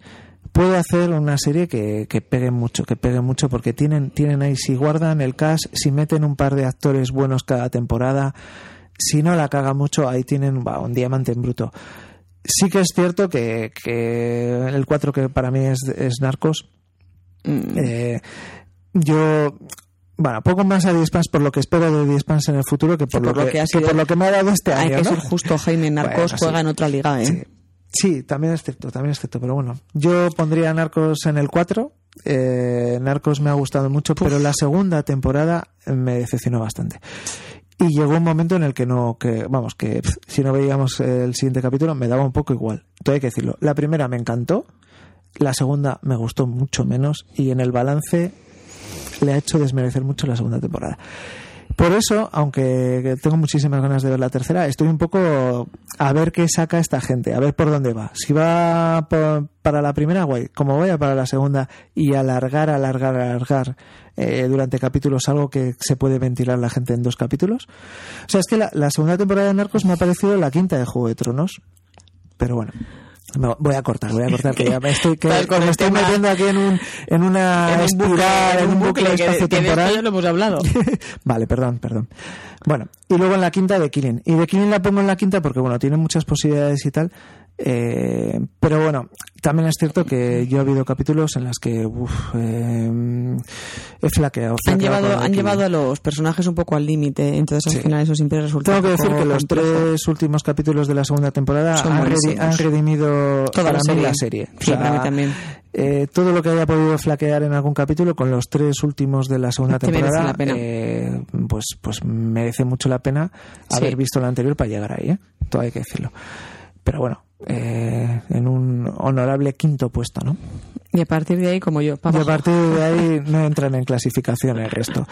A: puede hacer una serie que, que pegue mucho, que pegue mucho porque tienen, tienen ahí, si guardan el cast, si meten un par de actores buenos cada temporada, si no la caga mucho, ahí tienen un diamante en bruto. Sí que es cierto que, que el 4 que para mí es, es Narcos,
B: Mm.
A: eh, yo bueno poco más a Expanse por lo que espero de Expanse en el futuro que por,
B: por
A: lo,
B: lo
A: que,
B: que ha
A: que por lo que me ha dado este
B: Hay
A: año
B: que
A: ¿no?
B: ser justo, Jaime Narcos
A: Bueno, sí.
B: juega en otra liga, ¿eh?
A: Sí. Sí, también es cierto, también es cierto, pero bueno, yo pondría Narcos en el 4. Eh, Narcos me ha gustado mucho, pero la segunda temporada me decepcionó bastante. Y llegó un momento en el que no, que vamos, que si no veíamos el siguiente capítulo me daba un poco igual. Todo hay que decirlo. La primera me encantó, la segunda me gustó mucho menos y en el balance le ha hecho desmerecer mucho la segunda temporada. Por eso, aunque tengo muchísimas ganas de ver la tercera, estoy un poco a ver qué saca esta gente, a ver por dónde va. Si va para la primera, guay. Como vaya para la segunda y alargar, alargar, alargar eh, durante capítulos algo que se puede ventilar la gente en dos capítulos. O sea, es que la, la segunda temporada de Narcos me ha parecido la quinta de Juego de Tronos. Pero bueno. No, voy a cortar, voy a cortar, que ya me estoy, que,
B: Estás con
A: me
B: el
A: estoy
B: tema-
A: metiendo aquí en un, en una
B: En un bucle,
A: en un espacio-temporal.
B: ya lo hemos hablado.
A: vale, perdón, perdón. Bueno, y luego en la quinta de Killing. Y de Killing la pongo en la quinta porque, bueno, tiene muchas posibilidades y tal. Eh, pero bueno, también es cierto que yo he habido capítulos en los que uf, eh, he flaqueado.
B: Han llevado, han llevado a los personajes un poco al límite, entonces al
A: Sí.
B: final eso siempre resulta
A: Tengo que decir que los tres últimos capítulos de la segunda temporada han,
B: buenísimos.
A: redi- han redimido
B: Toda
A: para
B: la
A: mí
B: serie.
A: la serie.
B: Sí, para mí también.
A: eh, todo lo que haya podido flaquear en algún capítulo con los tres últimos de la segunda
B: Te merece
A: temporada,
B: la pena.
A: eh, pues, pues merece mucho la pena
B: Sí.
A: haber visto la anterior para llegar ahí, ¿eh? todo hay que decirlo. Pero bueno, eh, en un honorable quinto puesto, ¿no?
B: Y a partir de ahí, como yo, para
A: Y a partir de ahí no entran en clasificación el resto.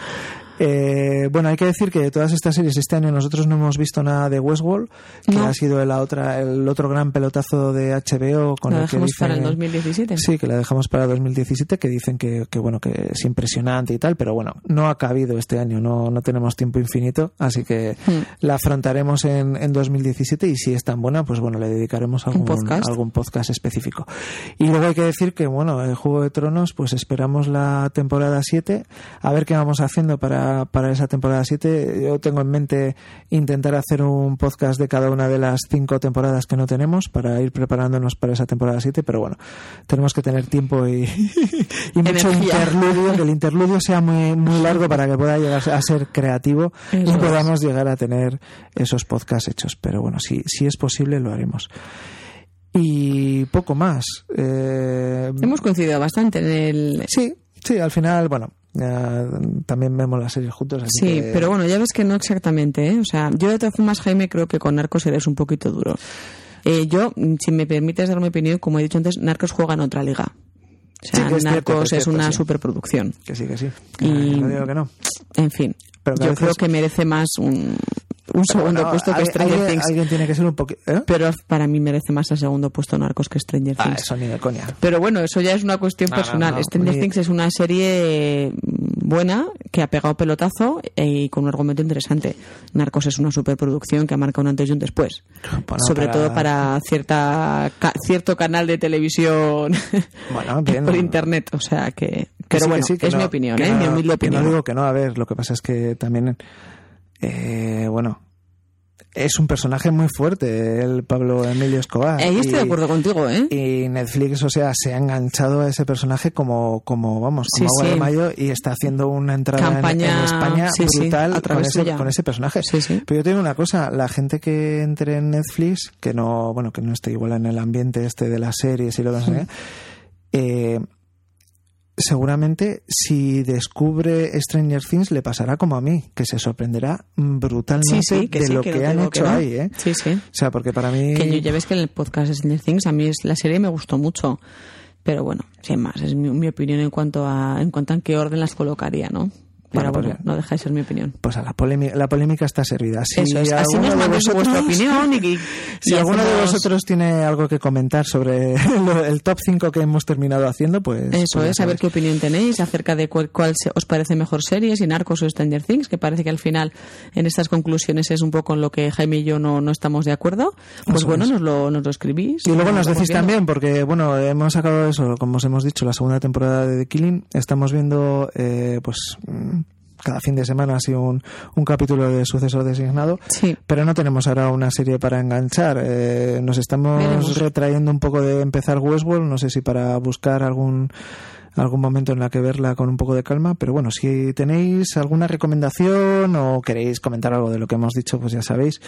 A: Eh, bueno, hay que decir que de todas estas series este año nosotros no hemos visto nada de Westworld, que
B: No.
A: ha sido la otra, el otro gran pelotazo de HBO con
B: Lo
A: el que
B: dejamos
A: dicen,
B: para el 2017.
A: Sí, que la dejamos para 2017, que dicen que, que, bueno que es impresionante y tal, pero bueno, no ha cabido este año, no, no tenemos tiempo infinito, así que
B: Hmm.
A: la afrontaremos en, en 2017 y si es tan buena, pues bueno, le dedicaremos algún
B: podcast.
A: algún podcast específico. Y luego hay que decir que bueno, el Juego de Tronos, pues esperamos la temporada 7, a ver qué vamos haciendo para para, para esa temporada 7. Yo tengo en mente intentar hacer un podcast de cada una de las cinco temporadas que no tenemos para ir preparándonos para esa temporada 7, pero bueno, tenemos que tener tiempo y, y mucho interludio, que el interludio sea muy, muy largo para que pueda llegar a ser creativo
B: Eso
A: y
B: es.
A: podamos llegar a tener esos podcasts hechos. Pero bueno, si, si es posible, lo haremos. Y poco más. Eh,
B: Hemos coincidido bastante en el...
A: Sí, sí, al final, bueno, también vemos las series juntos. Así
B: Sí,
A: que-
B: pero bueno, ya ves que no exactamente, ¿eh? O sea, yo de todas formas, Jaime, creo que con Narcos eres un poquito duro. Eh, yo, si me permites dar mi opinión, como he dicho antes, Narcos juega en otra liga. O sea,
A: Sí, es
B: Narcos
A: es cierto,
B: una
A: sí.
B: superproducción.
A: Que sí, que sí.
B: Y-
A: No digo que no.
B: En fin,
A: Pero
B: yo creo que merece más un, un segundo
A: Bueno,
B: puesto que Stranger
A: alguien,
B: Things.
A: alguien tiene que ser un poquito. ¿eh?
B: Pero para mí merece más el segundo puesto Narcos que Stranger
A: Ah,
B: Things.
A: eso ni de coña.
B: Pero bueno, eso ya es una cuestión
A: No,
B: personal.
A: no,
B: Stranger
A: ni-
B: Things es una serie buena que ha pegado pelotazo eh, y con un argumento interesante. Narcos es una superproducción que ha marcado un antes y un después.
A: Bueno,
B: Sobre
A: para-
B: todo para cierta ca- cierto canal de televisión
A: Bueno, bien,
B: por
A: no.
B: internet. O sea que. Pero
A: sí, que
B: bueno,
A: sí, que
B: es
A: no,
B: mi opinión, ¿eh?
A: no-
B: mi humilde
A: que
B: opinión.
A: no digo que no, a ver, lo que pasa es que también, eh, bueno, es un personaje muy fuerte, el Pablo Emilio Escobar.
B: Ahí estoy
A: y-
B: de acuerdo contigo, ¿eh?
A: Y Netflix, o sea, se ha enganchado a ese personaje como, como vamos, como
B: Sí,
A: agua de mayo y está haciendo una entrada en-
B: Campaña,
A: en, España
B: sí,
A: brutal
B: a
A: con,
B: través
A: ese,
B: suya.
A: con ese personaje.
B: Sí, sí.
A: Pero yo te digo una cosa, la gente que entre en Netflix, que no, bueno, que no esté igual en el ambiente este de las series y lo demás, eh, seguramente si descubre Stranger Things le pasará como a mí, que se sorprenderá brutalmente
B: Sí, sí, que
A: de
B: sí,
A: lo
B: que
A: han
B: que
A: hecho
B: no.
A: ahí, ¿eh?
B: Sí, sí.
A: O sea, porque para mí...
B: Que yo ya ves que en el podcast de Stranger Things a mí es, la serie me gustó mucho. Pero bueno, sin más, es mi, mi opinión en cuanto a en cuanto a en qué orden las colocaría, ¿no? Pero
A: Bueno,
B: bueno,
A: pues,
B: no deja de ser mi opinión.
A: Pues a la polémica, la polémica está servida. Si
B: Eso es, así nos
A: de
B: mandéis vuestra
A: vosotros-
B: opinión y, y
A: Si alguno de vosotros tiene algo que comentar sobre el top 5 que hemos terminado haciendo, pues...
B: Eso
A: pues
B: es, saber
A: sabéis.
B: qué opinión tenéis acerca de cuál, cuál se- os parece mejor serie, si Narcos o Stranger Things, que parece que al final en estas conclusiones es un poco en lo que Jaime y yo no, no estamos de acuerdo. Pues
A: Eso
B: bueno, nos lo, nos lo escribís.
A: Y luego nos decís
B: viendo.
A: también, porque bueno, hemos sacado eso, como os hemos dicho, la segunda temporada de The Killing. Estamos viendo, eh, pues, mm, cada fin de semana así un, un capítulo de sucesor designado.
B: Sí.
A: Pero no tenemos ahora una serie para enganchar. Eh, nos estamos
B: Veremos.
A: retrayendo un poco de empezar Westworld. No sé si para buscar algún algún momento en la que verla con un poco de calma. Pero bueno, si tenéis alguna recomendación o queréis comentar algo de lo que hemos dicho, pues ya sabéis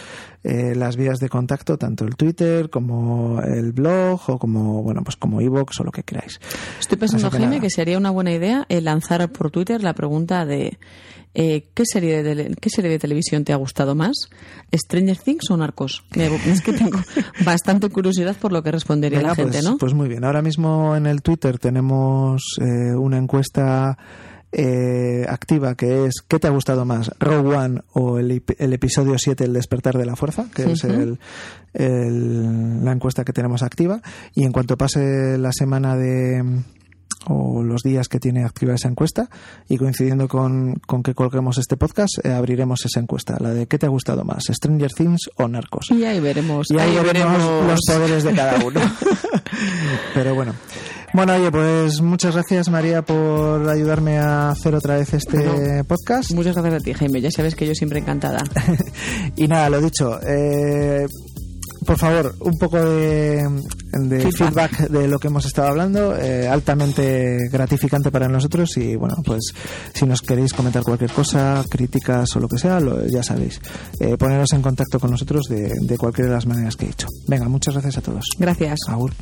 A: eh, las vías de contacto, tanto el Twitter como el blog o como bueno pues como iVoox o lo que queráis.
B: Estoy pensando,
A: que
B: Jaime, que sería una buena idea eh, lanzar por Twitter la pregunta de eh, ¿qué, serie de ¿qué serie de televisión te ha gustado más? ¿Stranger Things o Narcos? Me- es que tengo bastante curiosidad por lo que respondería
A: Venga,
B: la gente,
A: pues,
B: ¿no?
A: Pues muy bien. Ahora mismo en el Twitter tenemos eh, una encuesta eh, activa que es ¿qué te ha gustado más? ¿Rogue One o el, ep- el episodio 7, El despertar de la fuerza? Que es el- la encuesta que tenemos activa. Y en cuanto pase la semana de o los días que tiene activa esa encuesta y coincidiendo con, con que colguemos este podcast eh, abriremos esa encuesta la de ¿qué te ha gustado más? ¿Stranger Things o Narcos?
B: Y ahí veremos.
A: Y ahí,
B: ahí
A: veremos,
B: veremos.
A: los poderes de cada uno. Pero bueno. Bueno, oye, pues muchas gracias María por ayudarme a hacer otra vez este
B: No.
A: podcast.
B: Muchas gracias a ti, Jaime. Ya sabes que yo siempre encantada.
A: Y nada, lo dicho. eh, por favor, un poco de, de
B: Feedback.
A: feedback. de lo que hemos estado hablando, eh, altamente gratificante para nosotros y bueno, pues si nos queréis comentar cualquier cosa, críticas o lo que sea, lo- ya sabéis, eh, poneros en contacto con nosotros de, de cualquiera de las maneras que he dicho. Venga, muchas gracias a todos.
B: Gracias.
A: Agur.